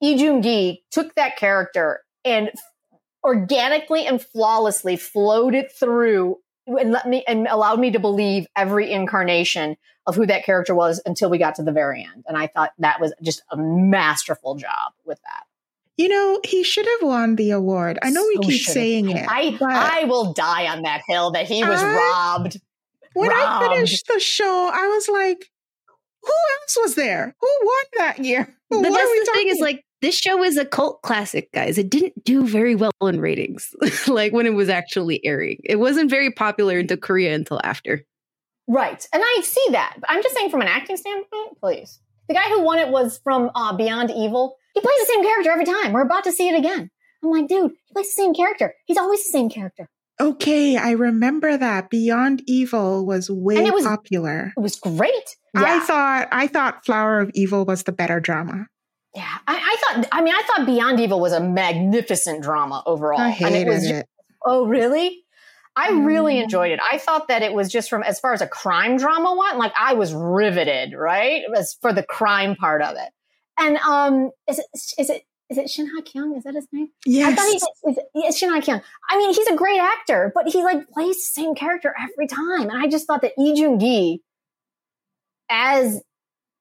Lee Gi took that character and organically and flawlessly flowed it through and let me and allowed me to believe every incarnation of who that character was until we got to the very end. And I thought that was just a masterful job with that.
You know, he should have won the award. I know we keep
should've.
saying it.
I I will die on that hill that he was
I-
robbed.
when I finished the show, I was like, who else was there? Who won that year?
But
What
that's the thing is like this show is a cult classic, guys. It didn't do very well in ratings, like when it was actually airing. It wasn't very popular into Korea until after.
Right. And I see that. But I'm just saying from an acting standpoint, please. The guy who won it was from uh, Beyond Evil. He plays the same character every time. We're about to see it again. I'm like, dude, he plays the same character. He's always the same character.
Okay, I remember that Beyond Evil was way
And it was-
popular.
It was great.
I thought I thought Flower of Evil was the better drama.
yeah. I, I thought, I mean, I thought Beyond Evil was a magnificent drama overall.
I
And
hated
was
it.
Oh, really? I really
Mm.
enjoyed it. I thought that it was just from as far as a crime drama went, like I was riveted, right? As for the crime part of it. And um is it is it is it Shin Ha Kyun? Is that his name? I
Yes.
thought he is, is Shin Ha Kyun. I mean, he's a great actor, but he like plays the same character every time. And I just thought that Lee Joon Gi as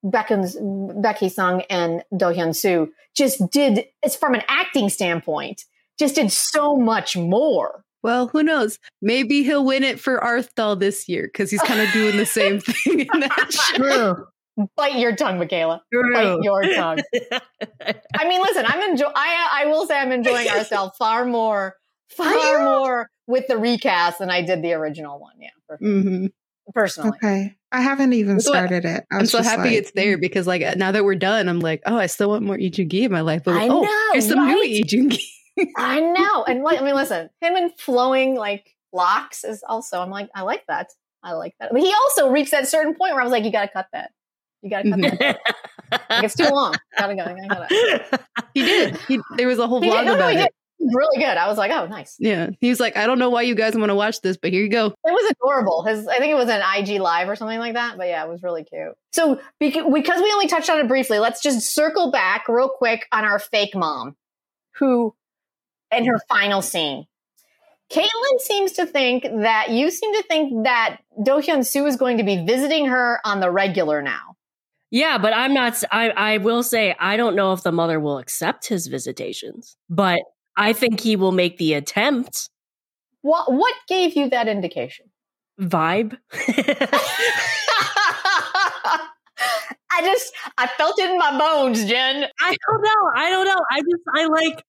Beckon's Baek Hee Sung and Do Hyun Soo just did it's from an acting standpoint, just did so much more.
Well, who knows? Maybe he'll win it for Arthdal this year because he's kind of doing the same thing in that show.
True.
Bite your tongue, Michaela.
True.
Bite your tongue. I mean, listen, I'm enjoy. I I will say I'm enjoying ourselves far more, far more with the recast than I did the original one. Yeah, for,
hmm
personally.
Okay. I haven't even
That's what-
started it. I
I'm
was
so happy
like,
it's there because, like, now that we're done, I'm like, oh, I still want more Ijugi in my life. But
I
oh,
know,
here's some
right?
new Ijugi.
I know, and like, I mean, listen, him and flowing like locks is also. I'm like, I like that. I like that. But he also reached that certain point where I was like, you got to cut that. You got to cut that. Like, it's too long. Gotta go. I gotta.
He did. He, there was a whole
He
vlog
no, no,
about
he
it.
Really good. I was like, oh, nice.
Yeah, he was like, I don't know why you guys want to watch this, but here you go.
It was adorable. His, I think it was an IG live or something like that. But yeah, it was really cute. So because we only touched on it briefly, let's just circle back real quick on our fake mom, who, and her final scene. Caitlin seems to think that you seem to think that Do Hyun Soo is going to be visiting her on the regular now.
Yeah, but I'm not. I I will say I don't know if the mother will accept his visitations, but I think he will make the attempt.
What what gave you that indication?
Vibe.
I just I felt it in my bones, Jenn.
I don't know. I don't know. I just I like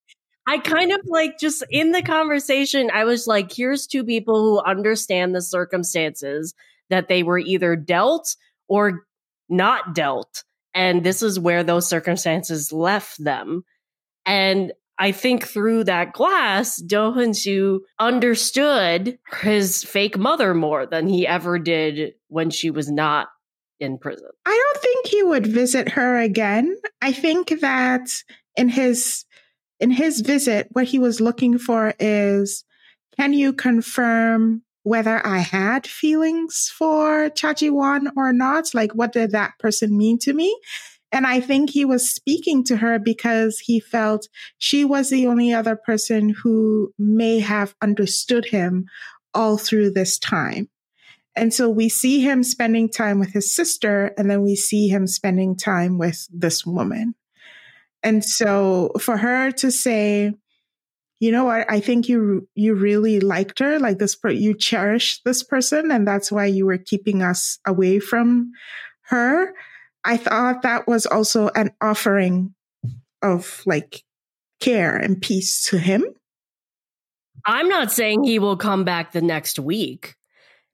I kind of like just in the conversation, I was like, here's two people who understand the circumstances that they were either dealt or not dealt. And this is where those circumstances left them. And I think through that glass, Do Hyun Soo understood his fake mother more than he ever did when she was not in prison.
I don't think he would visit her again. I think that in his in his visit, what he was looking for is, can you confirm whether I had feelings for Cha Ji Won or not? Like, what did that person mean to me? And I think he was speaking to her because he felt she was the only other person who may have understood him all through this time. And so we see him spending time with his sister, and then we see him spending time with this woman. And so for her to say, you know what, I think you you really liked her, like this, you cherish this person, and that's why you were keeping us away from her. I thought that was also an offering of like care and peace to him.
I'm not saying he will come back the next week.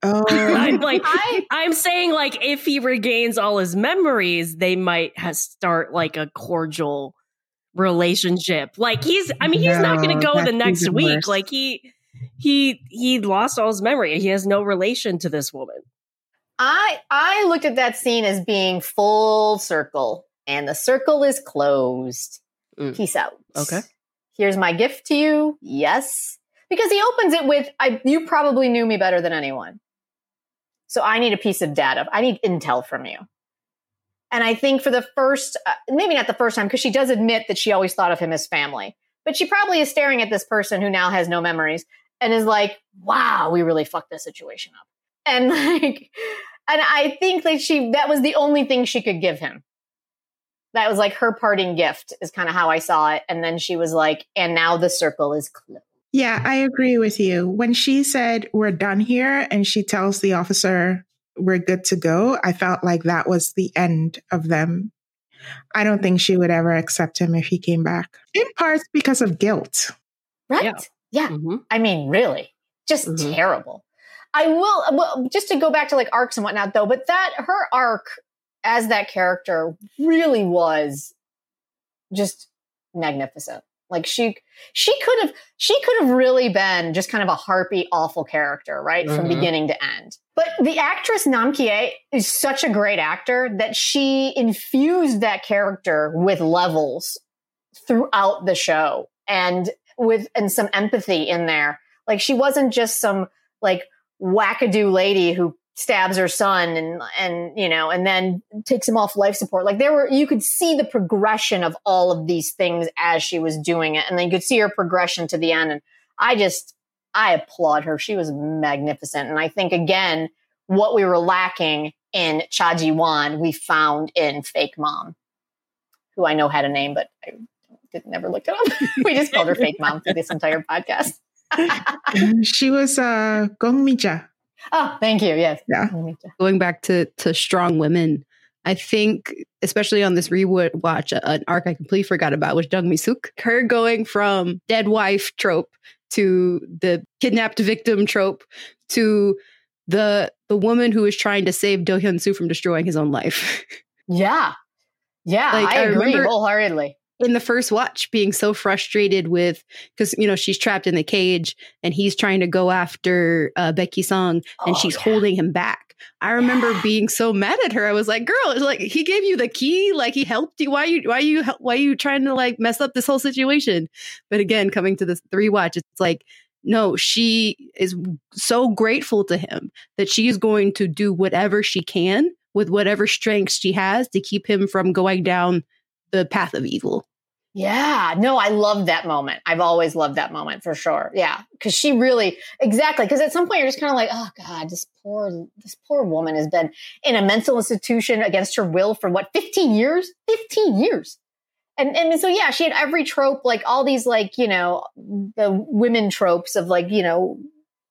Oh,
I'm like,
I-
I'm saying like if he regains all his memories, they might ha- start like a cordial relationship. Like he's, I mean, he's not gonna go the next week.
worse.
Like he, he, he lost all his memory. He has no relation to this woman.
I I looked at that scene as being full circle, and the circle is closed.
Mm.
Peace out.
Okay.
Here's my gift to you. Yes, because he opens it with, "I you probably knew me better than anyone, so I need a piece of data. I need intel from you." And I think for the first, uh, maybe not the first time, because she does admit that she always thought of him as family, but she probably is staring at this person who now has no memories and is like, "Wow, we really fucked this situation up." And like, and I think that she that was the only thing she could give him. That was like her parting gift, is kind of how I saw it. And then she was like, "And now the circle is closed."
Yeah, I agree with you. When she said, We're done here, and she tells the officer, We're good to go, I felt like that was the end of them. I don't think she would ever accept him if he came back, in part because of guilt.
Right?
Yeah.
Yeah.
Mhm.
I mean, really, just
Mhm.
terrible. I will, well, just to go back to like arcs and whatnot, though, but that her arc as that character really was just magnificent. Like she, she could have, she could have really been just kind of a harpy, awful character, right, from
Mhm.
beginning to end. But the actress Nam Ki Ae is such a great actor that she infused that character with levels throughout the show and with and some empathy in there. Like she wasn't just some like wackadoo lady who stabs her son and and you know and then takes him off life support. Like there were you could see the progression of all of these things as she was doing it, and then you could see her progression to the end. And I just I applaud her. She was magnificent, and I think again what we were lacking in Cha Ji Won, we found in Fake Mom, who I know had a name, but I did never looked it up. we just called her Fake Mom through this entire podcast.
she was uh, Gong Mija.
Oh, thank you. Yes.
Yeah.
going back to to strong women i think especially on this rewatch uh, an arc i completely forgot about was jung mi-suk her going from dead wife trope to the kidnapped victim trope to the the woman who is trying to save do hyun soo from destroying his own life
Yeah. Yeah,
Like,
I
I
agree
remember-
wholeheartedly.
In the first watch being so frustrated with because you know she's trapped in the cage and he's trying to go after uh, Baek Hee Sung and
Oh,
she's
yeah.
holding him back. I remember
Yeah.
being so mad at her. I was like, "Girl, it's like he gave you the key, like he helped you. Why you why you why are you trying to like mess up this whole situation?" But again, coming to this three watch, it's like no, she is so grateful to him that she is going to do whatever she can with whatever strengths she has to keep him from going down the path of evil.
Yeah, no, I love that moment. I've always loved that moment for sure. Yeah, because she really exactly. Because at some point you're just kind of like, oh god, this poor this poor woman has been in a mental institution against her will for what 15 years? 15 years. And and so yeah, she had every trope, like all these like you know the women tropes of like you know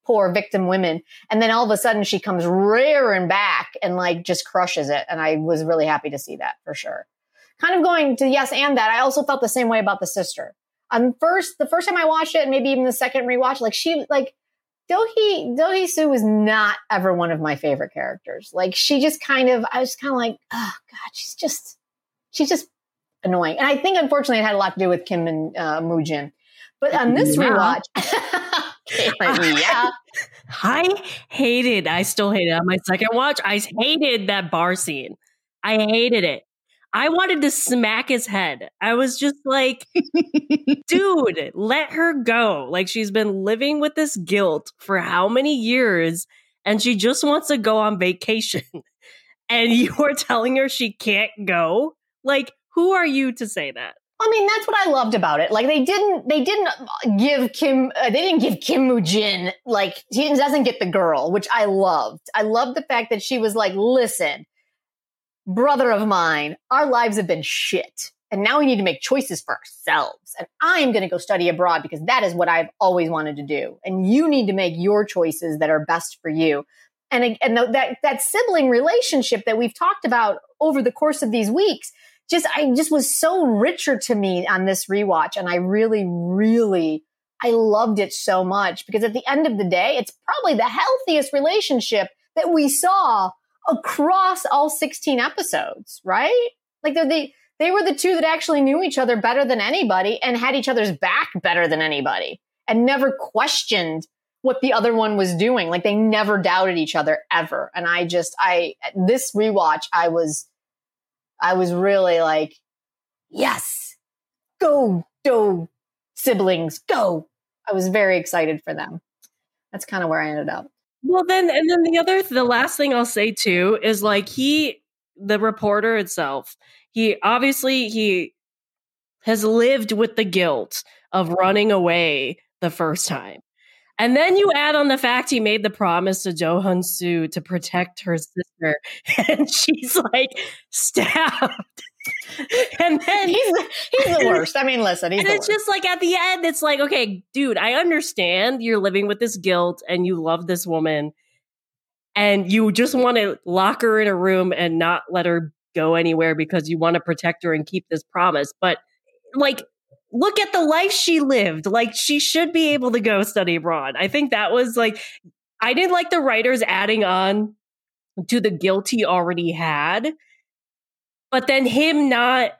poor victim women, and then all of a sudden she comes rearing back and like just crushes it. And I was really happy to see that for sure kind of going to yes and that. I also felt the same way about the sister. Um, first, the first time I watched it, and maybe even the second rewatch, like she, like Dohi, Do Hae Soo was not ever one of my favorite characters. Like she just kind of, I was kind of like, oh god, she's just, she's just annoying. And I think unfortunately it had a lot to do with Kim and uh, Moojin. But on this
Yeah.
rewatch, yeah,
I hated, I still hate it on my second watch. I hated that bar scene. I hated it. I wanted to smack his head. I was just like, dude, let her go. Like she's been living with this guilt for how many years and she just wants to go on vacation. and you are telling her she can't go? Like, who are you to say that?
I mean, that's what I loved about it. Like they didn't, they didn't give Kim, uh, they didn't give Kim Moo Jin like he doesn't get the girl, which I loved. I loved the fact that she was like, "Listen, brother of mine, our lives have been shit, and now we need to make choices for ourselves. And I am going to go study abroad because that is what I've always wanted to do. And you need to make your choices that are best for you." And and that that sibling relationship that we've talked about over the course of these weeks just I just was so richer to me on this rewatch and I really really I loved it so much because at the end of the day it's probably the healthiest relationship that we saw across all 16 episodes, right? Like they're the they were the two that actually knew each other better than anybody and had each other's back better than anybody and never questioned what the other one was doing. Like they never doubted each other ever. And I just I this rewatch I was I was really like, yes, go, go, siblings, go. I was very excited for them. That's kind of where I ended up.
Well, then, and then the other, the last thing I'll say too is like he, the reporter itself, he obviously he has lived with the guilt of running away the first time. And then you add on the fact he made the promise to Do Hyun Soo to protect her sister, and she's like stabbed. and then
he's the, he's the worst. I mean, listen,
and it's
worst.
just like at the end, it's like, okay, dude, I understand you're living with this guilt and you love this woman, and you just want to lock her in a room and not let her go anywhere because you want to protect her and keep this promise, but like look at the life she lived. Like she should be able to go study abroad. I think that was like I didn't like the writers adding on to the guilt he already had. But then him not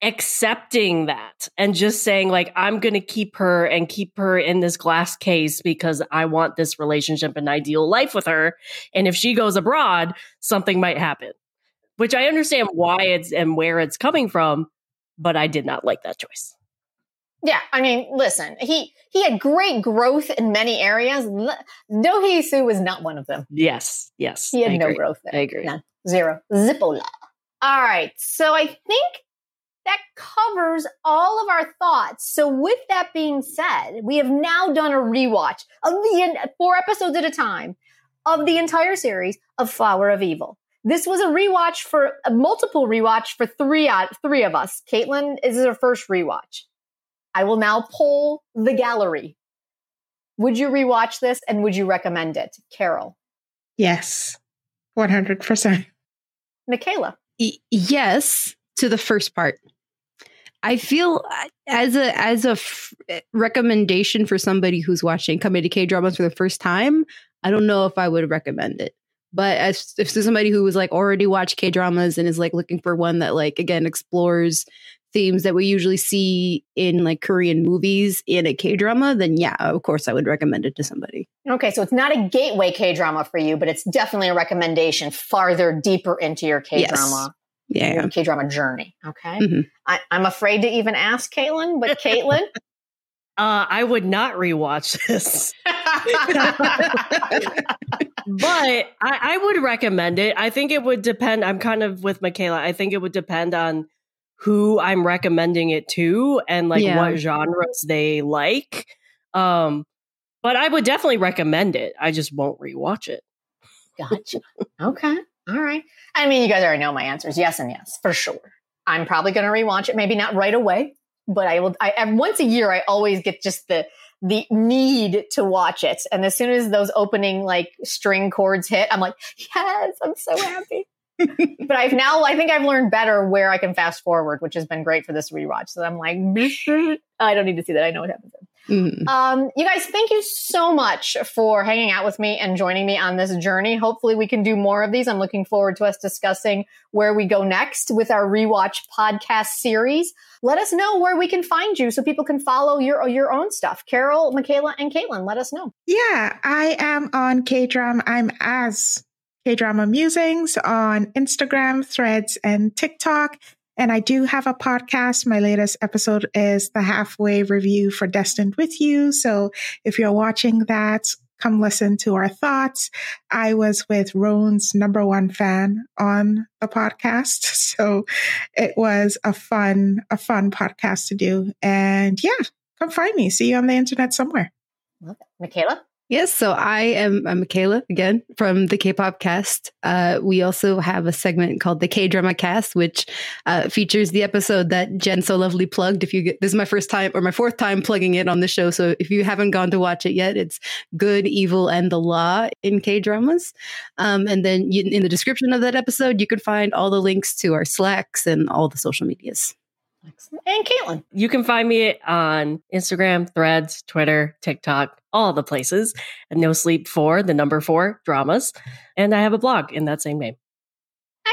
accepting that and just saying like I'm going to keep her and keep her in this glass case because I want this relationship and ideal life with her and if she goes abroad something might happen. Which I understand why it's and where it's coming from, but I did not like that choice.
Yeah, I mean, listen, he he had great growth in many areas. Hee Soo was not one of them.
Yes, yes,
he had I no agree. growth there.
I agree.
None. Zero. Zippola. All right, so I think that covers all of our thoughts. So, with that being said, we have now done a rewatch of the four episodes at a time of the entire series of Flower of Evil. This was a rewatch for a multiple rewatch for three out three of us. Caitlin is her first rewatch. I will now poll the gallery. Would you rewatch this and would you recommend it? Carol.
Yes, 100%.
Michaela.
Yes, to the first part. I feel as a as a f- recommendation for somebody who's watching comedy K dramas for the first time, I don't know if I would recommend it. But as if somebody who was like already watched K dramas and is like looking for one that like again explores themes that we usually see in like Korean movies in a K drama, then yeah, of course I would recommend it to somebody.
Okay, so it's not a gateway K drama for you, but it's definitely a recommendation farther deeper into your K drama.
Yes. Yeah.
K drama journey. Okay. Mm-hmm. I, am afraid to even ask Caitlin, but Caitlin?
uh, I would not rewatch this. but I, I would recommend it. I think it would depend. I'm kind of with Michaela. I think it would depend on who I'm recommending it to and like yeah. what genres they like. Um, but I would definitely recommend it. I just won't rewatch it.
Gotcha. okay. All right. I mean, you guys already know my answers. Yes and yes, for sure. I'm probably going to rewatch it. Maybe not right away, but I will. I once a year. I always get just the the need to watch it, and as soon as those opening like string chords hit, I'm like, yes, I'm so happy but I've now, I think I've learned better where I can fast forward, which has been great for this rewatch. So I'm like, I don't need to see that. I know what happens. Mm-hmm. Um, you guys, thank you so much for hanging out with me and joining me on this journey. Hopefully, we can do more of these. I'm looking forward to us discussing where we go next with our rewatch podcast series. Let us know where we can find you so people can follow your your own stuff. Carol, Michaela, and Caitlin, let us know.
Yeah, I am on K Drum. I'm as K Drama Musings on Instagram, Threads, and TikTok. And I do have a podcast. My latest episode is the halfway review for Destined with You. So if you're watching that, come listen to our thoughts. I was with Rowoon's number one fan on the podcast. So it was a fun, a fun podcast to do. And yeah, come find me. See you on the internet somewhere.
Love it. Michaela?
Yes, so I am I'm Michaela again from the Kpopcast. Uh, we also have a segment called the K-drama cast, which uh, features the episode that Jenn so lovely plugged. If you get this is my first time or my fourth time plugging it on the show, so if you haven't gone to watch it yet, it's Good, Evil, and the Law in K-dramas. Um, and then you, in the description of that episode, you can find all the links to our Slacks and all the social medias.
Excellent. And Caitlin.
You can find me on Instagram, Threads, Twitter, TikTok, all the places. And No Sleep for the number four dramas. And I have a blog in that same name.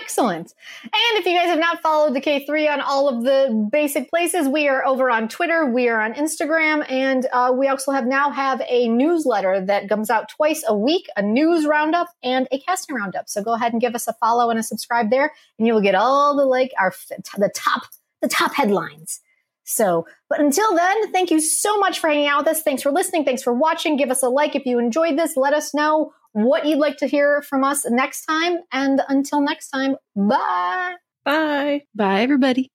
Excellent. And if you guys have not followed the K3 on all of the basic places, we are over on Twitter, we are on Instagram, and uh, we also have now have a newsletter that comes out twice a week, a news roundup and a casting roundup. So go ahead and give us a follow and a subscribe there, and you will get all the like our the top the top headlines. So, but until then, thank you so much for hanging out with us. Thanks for listening. Thanks for watching. Give us a like if you enjoyed this. Let us know what you'd like to hear from us next time. And until next time, bye.
Bye.
Bye, everybody.